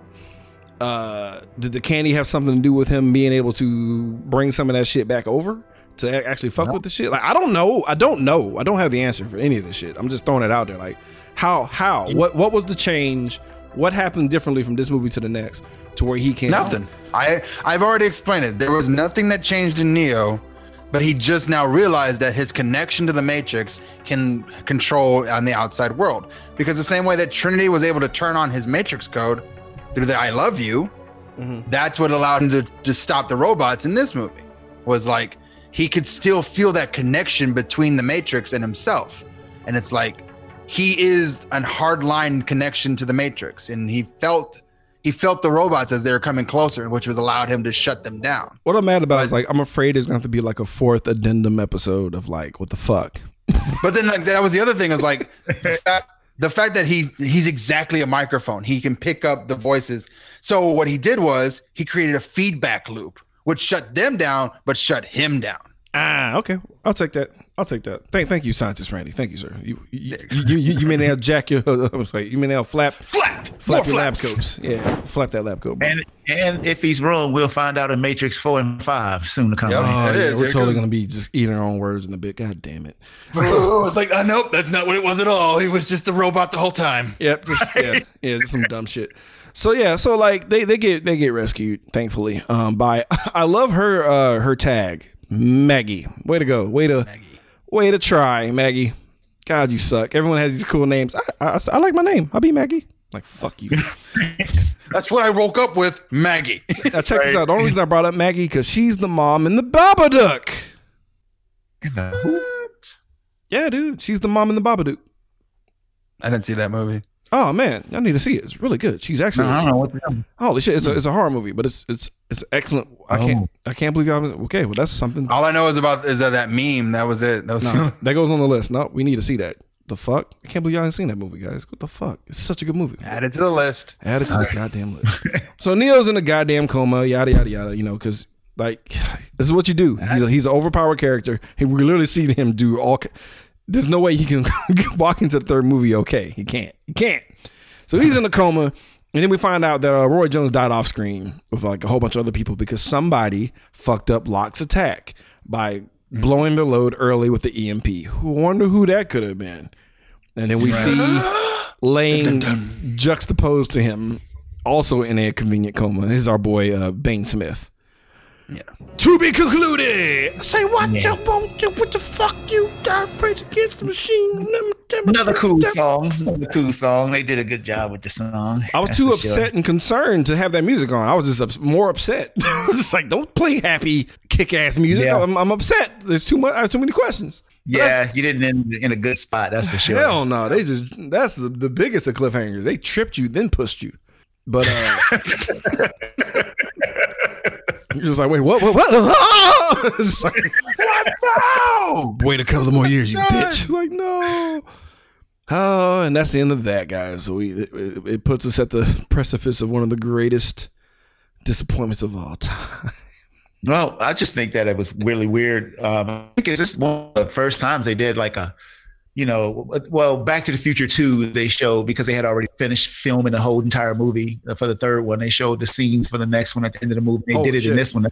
Uh, did the candy have something to do with him being able to bring some of that shit back over to actually fuck with the shit? Like I don't know. I don't know. I don't have the answer for any of this shit. I'm just throwing it out there. Like how how what what was the change? What happened differently from this movie to the next to where he can Nothing. I I've already explained it. There was nothing that changed in Neo, but he just now realized that his connection to the Matrix can control on the outside world. Because the same way that Trinity was able to turn on his Matrix code through the "I love you," mm-hmm. that's what allowed him to, to stop the robots in this movie. Was like he could still feel that connection between the Matrix and himself, and it's like he is an hardline connection to the Matrix, and he felt he felt the robots as they were coming closer, which was allowed him to shut them down. What I'm mad about is like I'm afraid there's going to have to be like a fourth addendum episode of like what the fuck. But then like that was the other thing is like the fact, that he's he's exactly a microphone. He can pick up the voices. So what he did was he created a feedback loop, which shut them down, but shut him down. Ah, okay. I'll take that. I'll take that. Thank, thank you, scientist Randy. Thank you, sir. You, you, you, you, you may now jack your. I was like, you may now flap, Flap, flap more your lab coats. Yeah, flap that lab coat. bro. And and if he's wrong, we'll find out in Matrix four and five soon to come. Yep. Oh, It yeah, is. we're It totally gonna be just eating our own words in a bit. God damn it. It's like, uh, nope, that's not what it was at all. He was just a robot the whole time. Yep. Just, yeah. Yeah. Just some dumb shit. So yeah. So like they they get they get rescued thankfully. Um. By I love her uh her tag Maggie. Way to go. Way to way to try Maggie. God, you suck. Everyone has these cool names. I I, I like my name. I'll be Maggie. Like fuck you. That's what I woke up with, Maggie. Now check this out. The only reason I brought up Maggie because she's the mom in the Babadook. What? Yeah, dude. She's the mom in the Babadook. I didn't see that movie. Oh man, I need to see it. It's really good. She's actually I don't know what to do. holy shit. It's a hmm. it's a horror movie, but it's it's it's excellent. I can't oh. I can't believe I was okay. Well, that's something. All I know is about is that, that meme. That was it. That was No, that goes on the list. No, we need to see that. The fuck? I can't believe y'all ain't seen that movie, guys. What the fuck? It's such a good movie. added to the list. Add it to the goddamn list. So Neo's in a goddamn coma, yada yada yada. You know, because like this is what you do. He's a, he's an overpowered character. He we literally see him do all. There's no way he can walk into the third movie okay. He can't. He can't. So he's in a coma, and then we find out that uh, Roy Jones died off screen with like a whole bunch of other people because somebody fucked up Locke's attack by blowing their load early with the EMP. Who wonder who that could have been? And then we see laying juxtaposed to him, also in a convenient coma, is our boy uh, Bane Smith. Yeah. To be concluded. Say what you want to, what the fuck you got, praise against the machine. Another cool song. Another cool song. They did a good job with the song. I was That's too upset sure. and concerned to have that music on. I was just ups- more upset. I was just like, don't play happy, kick-ass music. Yeah. I'm, I'm upset. There's too much. I have too many questions. But Yeah, you didn't end in a good spot. That's for sure. Hell no. They just that's the, the biggest of cliffhangers. They tripped you, then pushed you. But uh you're just like, wait, what? What? what? It's just like, No. wait a couple of more years, you bitch. Like, no. Oh, and that's the end of that, guys. So we it, it puts us at the precipice of one of the greatest disappointments of all time. Well, I just think that it was really weird. Um, I think it's just one of the first times they did like a you know, well, Back to the Future 2, they showed because they had already finished filming the whole entire movie uh, for the third one. They showed the scenes for the next one at the end of the movie. They Oh, did it shit. in this one.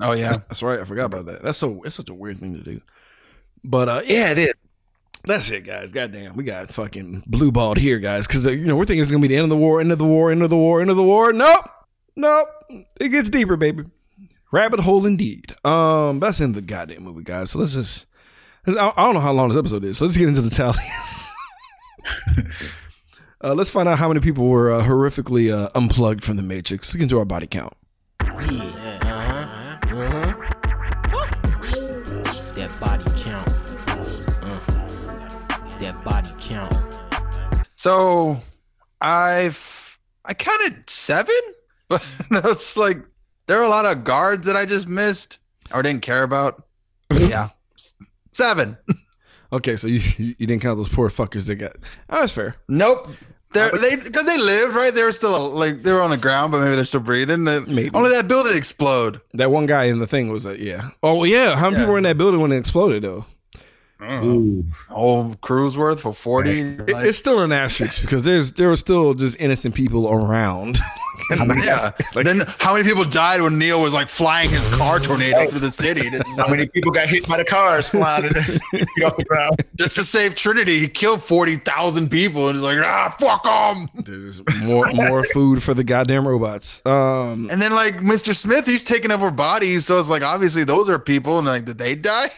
Oh yeah. That's, that's right. I forgot about that. That's so. It's such a weird thing to do. But uh, yeah, Yeah, it is. that's it, guys. Goddamn, we got fucking blue balled here, guys. Because you know we're thinking it's gonna be the end of the war, end of the war, end of the war, end of the war. Nope, nope. It gets deeper, baby. Rabbit hole indeed. Um, that's in the goddamn movie, guys. So let's just. I I don't know how long this episode is. So let's get into the tallies. uh, let's find out how many people were uh, horrifically uh, unplugged from the Matrix. Let's get into our body count. That body count. Uh, that body count. So I've I counted seven, but that's like there are a lot of guards that I just missed or didn't care about. Yeah, seven. Okay, so you you, didn't count those poor fuckers that got. Oh, that's fair. Nope. They're, they because they lived right. They were still like they were on the ground, but maybe they're still breathing. The, Maybe. only that building explode. That one guy in the thing was a yeah. Oh yeah, how many Yeah. people were in that building when it exploded though? Whole cruise worth for forty. It- like- it's still an asterisk because there's there were still just innocent people around. yeah. Like, then how many people died when Neo was like flying his car tornado through the city? How many people got hit by the cars flying off the ground? Just to save Trinity, he killed forty thousand people, and he's like, ah, fuck them. There's more more food for the goddamn robots. Um, And then like Mr. Smith, he's taking over bodies, so it's like obviously those are people, and like did they die?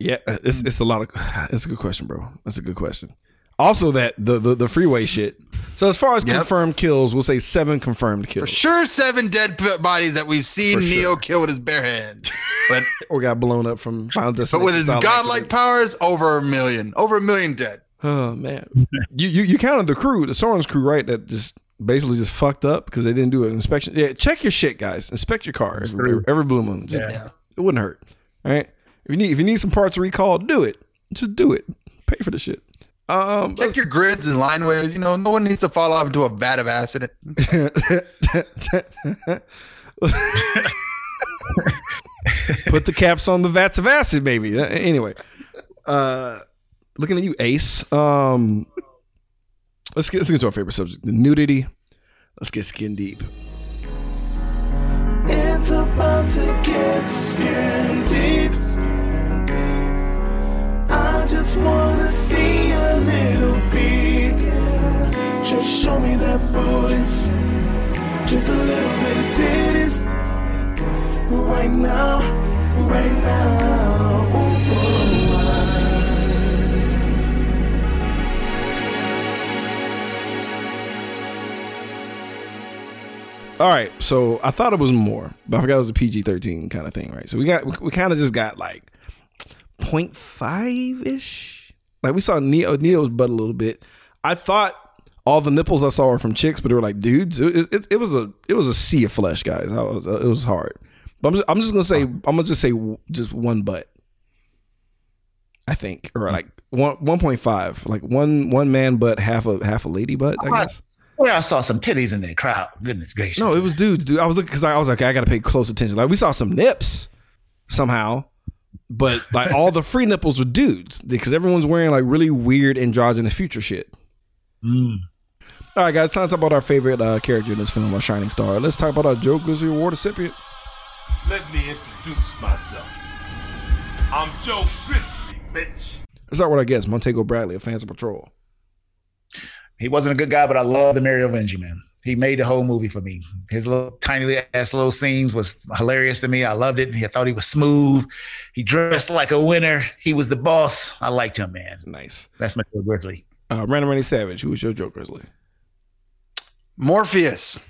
Yeah, uh, it's mm. it's a lot of. It's a good question, bro. That's a good question. Also, that the the, the freeway shit. So as far as Yep. confirmed kills, we'll say seven confirmed kills. For sure, seven dead p- bodies that we've seen For Neo sure. kill with his bare hands, but Or got blown up from Final Destiny. but Destination. with his style godlike accident. powers, over a million, over a million dead. Oh man, you, you you counted the crew, the Soren's crew, right? That just basically just fucked up because they didn't do an inspection. Yeah, check your shit, guys. Inspect your car every, every, every blue moon. Just- Yeah. It wouldn't hurt. All right. If you need if you need some parts recalled, do it. Just do it. Pay for the shit. Um, Check your grids and lineways. You know, no one needs to fall off into a vat of acid. Put the caps on the vats of acid, baby. Uh, Anyway, uh, looking at you, Ace. Um, let's get let's get to our favorite subject: the nudity. Let's get skin deep. It's about to get skin deep. Wanna see a little. Just show me that. Just a little bit of titties. Right now, right now. All right, so I thought it was more, but I forgot it was a PG thirteen kind of thing, right? So we got we, we kind of just got like 0.5 ish. Like we saw Neo Neo's butt a little bit. I thought all the nipples I saw were from chicks, but they were like dudes. It, it, it was a it was a sea of flesh, guys. I was, it was hard. But I'm just, I'm just gonna say I'm gonna just say just one butt. I think, or like one one point five, like one one man butt, half a half a lady butt. I guess. Well, I saw some titties in that crowd. Goodness gracious. No, it was dudes, dude. I was looking because I was like, I got to pay close attention. Like we saw some nips somehow, but like all the free nipples were dudes because everyone's wearing like really weird androgynous future shit. Mm. All right, guys, time to talk about our favorite uh, character in this film, our shining star. Let's talk about our Joe Grizzly Award recipient. Let me introduce myself. I'm Joe Grizzly, bitch. Let's start with our guest, Montego Bradley of Fans of Patrol. He wasn't a good guy, but I love the Merovingian, man. He made the whole movie for me. His little tiny ass little scenes was hilarious to me. I loved it. I thought he was smooth. He dressed like a winner. He was the boss. I liked him, man. Nice. That's my Grizzly. Uh, Brandon Rennie Savage, who was your Joe Grizzly? Morpheus.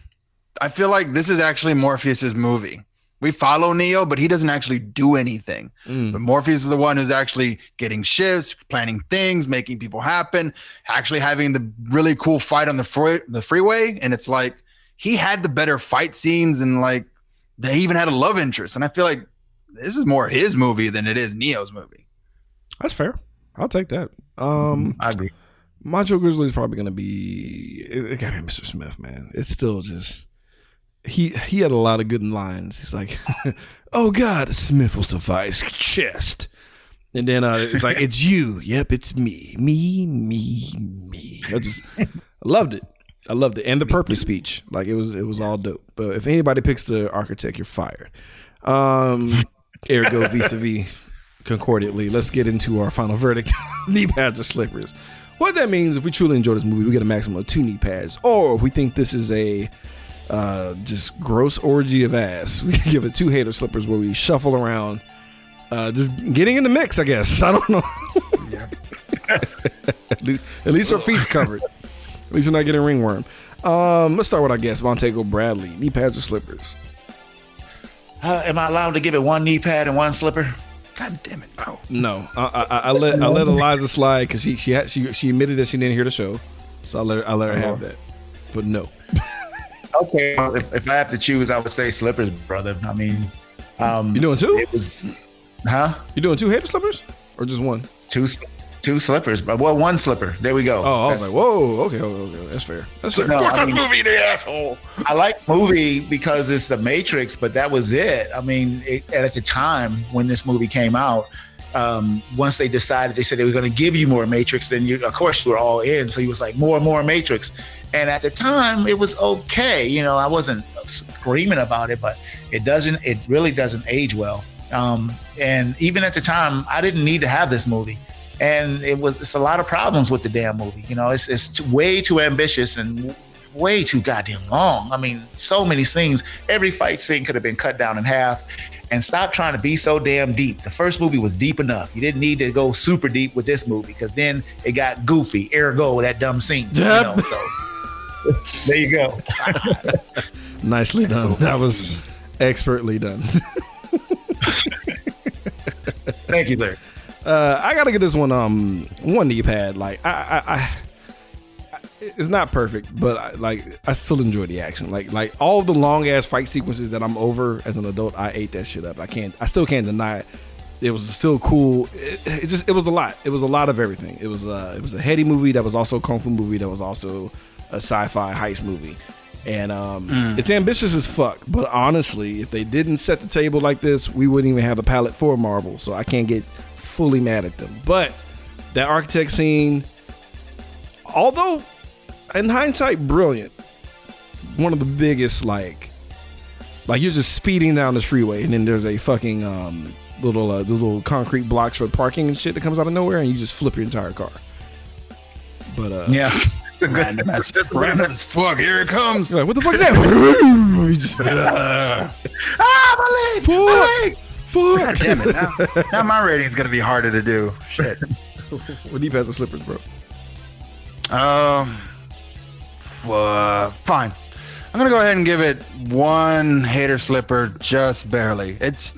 I feel like this is actually Morpheus's movie. We follow Neo, but he doesn't actually do anything. Mm. But Morpheus is the one who's actually getting shifts, planning things, making people happen, actually having the really cool fight on the free, the freeway. And it's like he had the better fight scenes and like they even had a love interest. And I feel like this is more his movie than it is Neo's movie. That's fair. I'll take that. Um, I agree. Joe Grizzly is probably gonna be it, it gotta be Mr. Smith, man. It's still just he he had a lot of good lines. He's like, "Oh God, Smith will suffice chest." And then uh, it's like, it's you. Yep, it's me. Me, me, me. I just I loved it. I loved it. And the purpose speech. Like it was it was all dope. But if anybody picks the architect, you're fired. Um ergo vis-a-vis concordantly. Let's get into our final verdict. knee pads or slippers. What that means if we truly enjoy this movie, we get a maximum of two knee pads. Or if we think this is a uh, just gross orgy of ass, we can give it two hater slippers where we shuffle around uh, just getting in the mix, I guess. I don't know. at, least, at least our feet's covered. At least we're not getting ringworm. Um, let's start with our guest, Montego Bradley. Knee pads or slippers? Uh, am I allowed to give it one knee pad and one slipper? God damn it! No. No, I, I, I let I let Eliza slide because she she had, she she admitted that she didn't hear the show, so I let her I let her have that. But no, Okay. If, if I have to choose, I would say slippers, brother. I mean, um, you doing two? was, huh? You doing two hater slippers or just one? Two, two slippers, but well, one slipper. There we go. Oh, I was like, whoa, okay, okay, okay, that's fair. That's fair. No, I mean, movie, the asshole. I like movie because it's the Matrix, but that was it. I mean, it, at the time when this movie came out, um, once they decided, they said they were going to give you more Matrix, then you, of course, you were all in. So he was like, more and more Matrix. And at the time, it was okay. You know, I wasn't screaming about it, but it doesn't, it really doesn't age well. Um, and even at the time, I didn't need to have this movie. And it was, it's a lot of problems with the damn movie. You know, it's, it's way too ambitious and way too goddamn long. I mean, so many scenes. Every fight scene could have been cut down in half. And stop trying to be so damn deep. The first movie was deep enough. You didn't need to go super deep with this movie because then it got goofy. Ergo, that dumb scene. Yep. You know, so there you go. Nicely done. That was expertly done. Thank you, Larry. Uh, I gotta get this one um one knee pad. Like I, I, I it's not perfect, but I, like I still enjoy the action. Like like all the long ass fight sequences that I'm over as an adult, I ate that shit up. I can't. I still can't deny it. It was still cool. It, it just it was a lot. It was a lot of everything. It was a it was a heady movie that was also a kung fu movie that was also a sci-fi heist movie. And um, it's ambitious as fuck, but honestly, if they didn't set the table like this, we wouldn't even have a palette for Marvel. So I can't get fully mad at them. But that architect scene, although in hindsight brilliant, one of the biggest like, like you're just speeding down this freeway and then there's a fucking um little uh, little concrete blocks for parking and shit that comes out of nowhere and you just flip your entire car. But uh, Yeah. Random as, random as fuck. Here it comes. you're like, what the fuck is that? You just, Ah, my leg. My leg. fuck. God damn it. Now, now my rating's going to be harder to do. Shit. With knee pads and slippers, bro. Um, uh, fine. I'm gonna go ahead and give it one hater slipper, just barely. It's.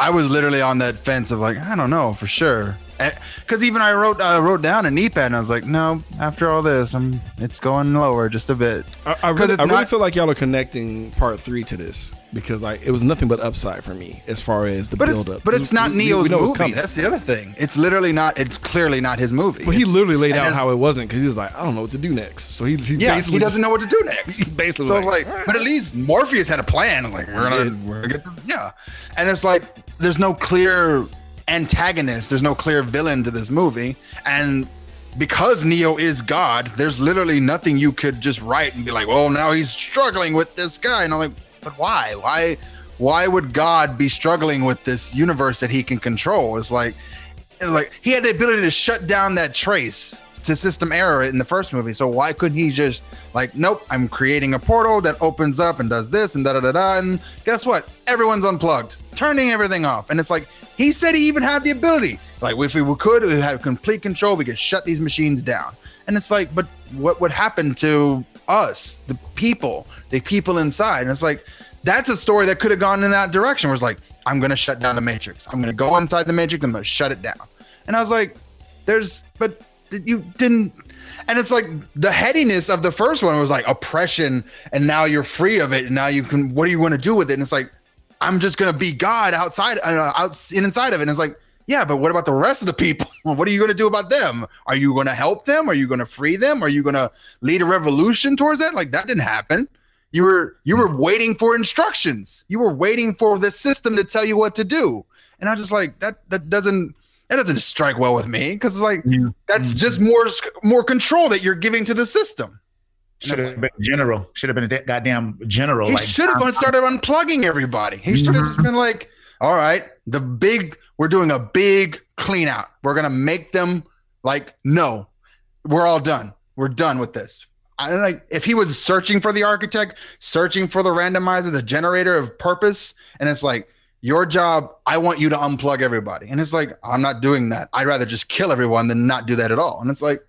I was literally on that fence of like, I don't know for sure, because even I wrote I wrote down a knee pad and I was like, no. After all this, I'm. It's going lower just a bit. I, I, really, I really not- feel like y'all are connecting part three to this because like it was nothing but upside for me as far as the But build it's up. but it's not We- we- we Neo's movie. That's the other thing. It's literally not. It's clearly not his movie. But he It's- literally laid out how it wasn't because he was like, I don't know what to do next. So he, he Yeah, basically he doesn't know what to do next. Basically so I was like, like, but at least Morpheus had a plan. I was like, we're gonna, we're gonna get, the, yeah. And it's like, there's no clear antagonist. There's no clear villain to this movie, and because Neo is God, there's literally nothing you could just write and be like, well, now he's struggling with this guy, and I'm like, but why? Why? Why would God be struggling with this universe that he can control? It's like, it's like he had the ability to shut down that trace to system error in the first movie. So why couldn't he just like, nope, I'm creating a portal that opens up and does this and da da da da. And guess what? Everyone's unplugged, turning everything off. And it's like he said he even had the ability. Like if we could, we had complete control. We could shut these machines down. And it's like, but what would happen to us, the people, the people inside? And it's like that's a story that could have gone in that direction. Where it's like, I'm gonna shut down the matrix. I'm gonna go inside the matrix. I'm gonna shut it down. And I was like, there's, but you didn't. And it's like the headiness of the first one was like oppression, and now you're free of it, and now you can. What are you going to do with it? And it's like, I'm just gonna be God outside, uh, out inside of it. And it's like, yeah, but what about the rest of the people? what are you going to do about them? Are you going to help them? Are you going to free them? Are you going to lead a revolution towards that? Like that didn't happen. You were you were waiting for instructions. You were waiting for the system to tell you what to do. And I was just like that that doesn't That doesn't strike well with me because it's like that's just more more control that you're giving to the system. Should have been general. Should have been a goddamn general. He like, should have started unplugging everybody. He should have just mm-hmm. been like, all right, the big, we're doing a big clean out. We're going to make them like, no, we're all done. We're done with this. I like if he was searching for the architect, searching for the randomizer, the generator of purpose, and it's like, your job, I want you to unplug everybody. And it's like, I'm not doing that. I'd rather just kill everyone than not do that at all. And it's like,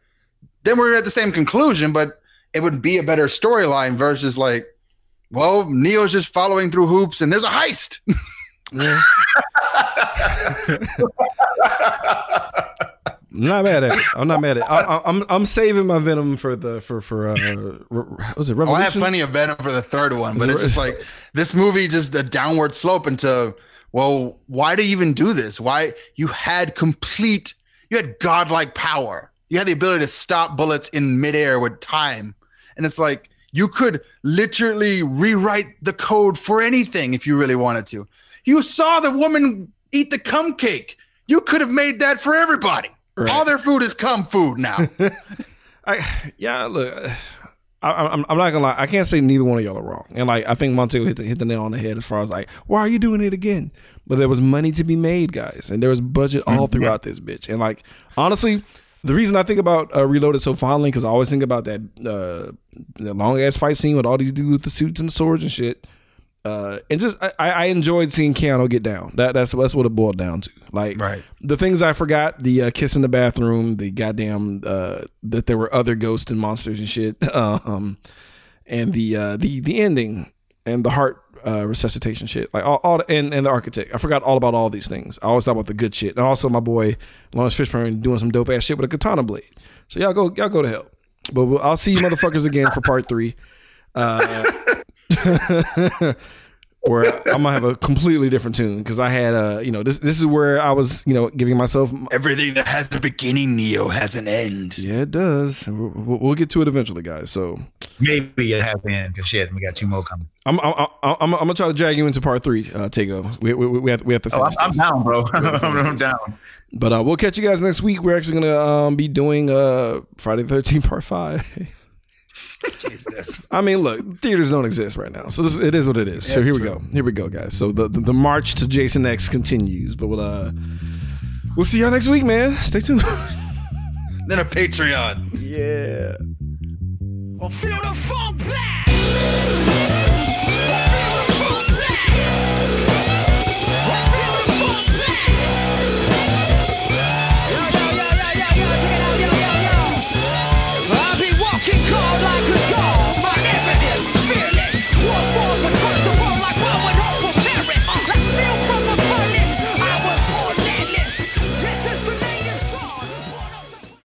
then we're at the same conclusion, but it would be a better storyline versus like, well, Neo's just following through hoops and there's a heist. Yeah. I'm not mad at it. I'm not mad at it. I, I, I'm I'm saving my venom for the for for uh was it Oh, I have plenty of venom for the third one, but it's just like this movie just a downward slope into well, why do you even do this? Why you had complete you had godlike power. You had the ability to stop bullets in midair with time. And it's like you could literally rewrite the code for anything if you really wanted to. You saw the woman eat the cum cake. You could have made that for everybody. Right. All their food is cum food now. I yeah, look, I, I'm I'm not gonna lie. I can't say neither one of y'all are wrong. And like I think Montego hit the, hit the nail on the head as far as like why are you doing it again? But there was money to be made, guys, and there was budget all mm-hmm. throughout this bitch. And like honestly, the reason I think about uh, Reloaded so fondly because I always think about that uh, long ass fight scene with all these dudes with the suits and the swords and shit. Uh, and just I, I enjoyed seeing Keanu get down. That that's that's what it boiled down to. Like Right. the things I forgot: the uh, kiss in the bathroom, the goddamn uh, that there were other ghosts and monsters and shit, um, and the uh, the the ending and the heart uh, resuscitation shit. Like all, all the, and and the architect. I forgot all about all these things. I always thought about the good shit, and also my boy Laurence Fishburne doing some dope ass shit with a katana blade. So y'all go y'all go to hell. But we'll, I'll see you motherfuckers again for part three. Uh, where I'm gonna have a completely different tune because I had uh you know this this is where I was you know giving myself Everything that has a beginning, Neo, has an end. yeah it does we'll, we'll we'll get to it eventually guys so Maybe it has been because shit, we got two more coming. I'm I'm, I'm, I'm, I'm gonna try to drag you into part three uh Tego we, we, we have we have to Oh, finish I'm, I'm down, bro. I'm down. but uh we'll catch you guys next week we're actually gonna um be doing uh Friday the 13th part five Jesus. I mean, look, theaters don't exist right now, so this, it is what it is. so here we go. Here we go, guys. So the, the the march to Jason X continues, but we'll uh we'll see y'all next week, man. Stay tuned. Then a Patreon. yeah. Feel the blast.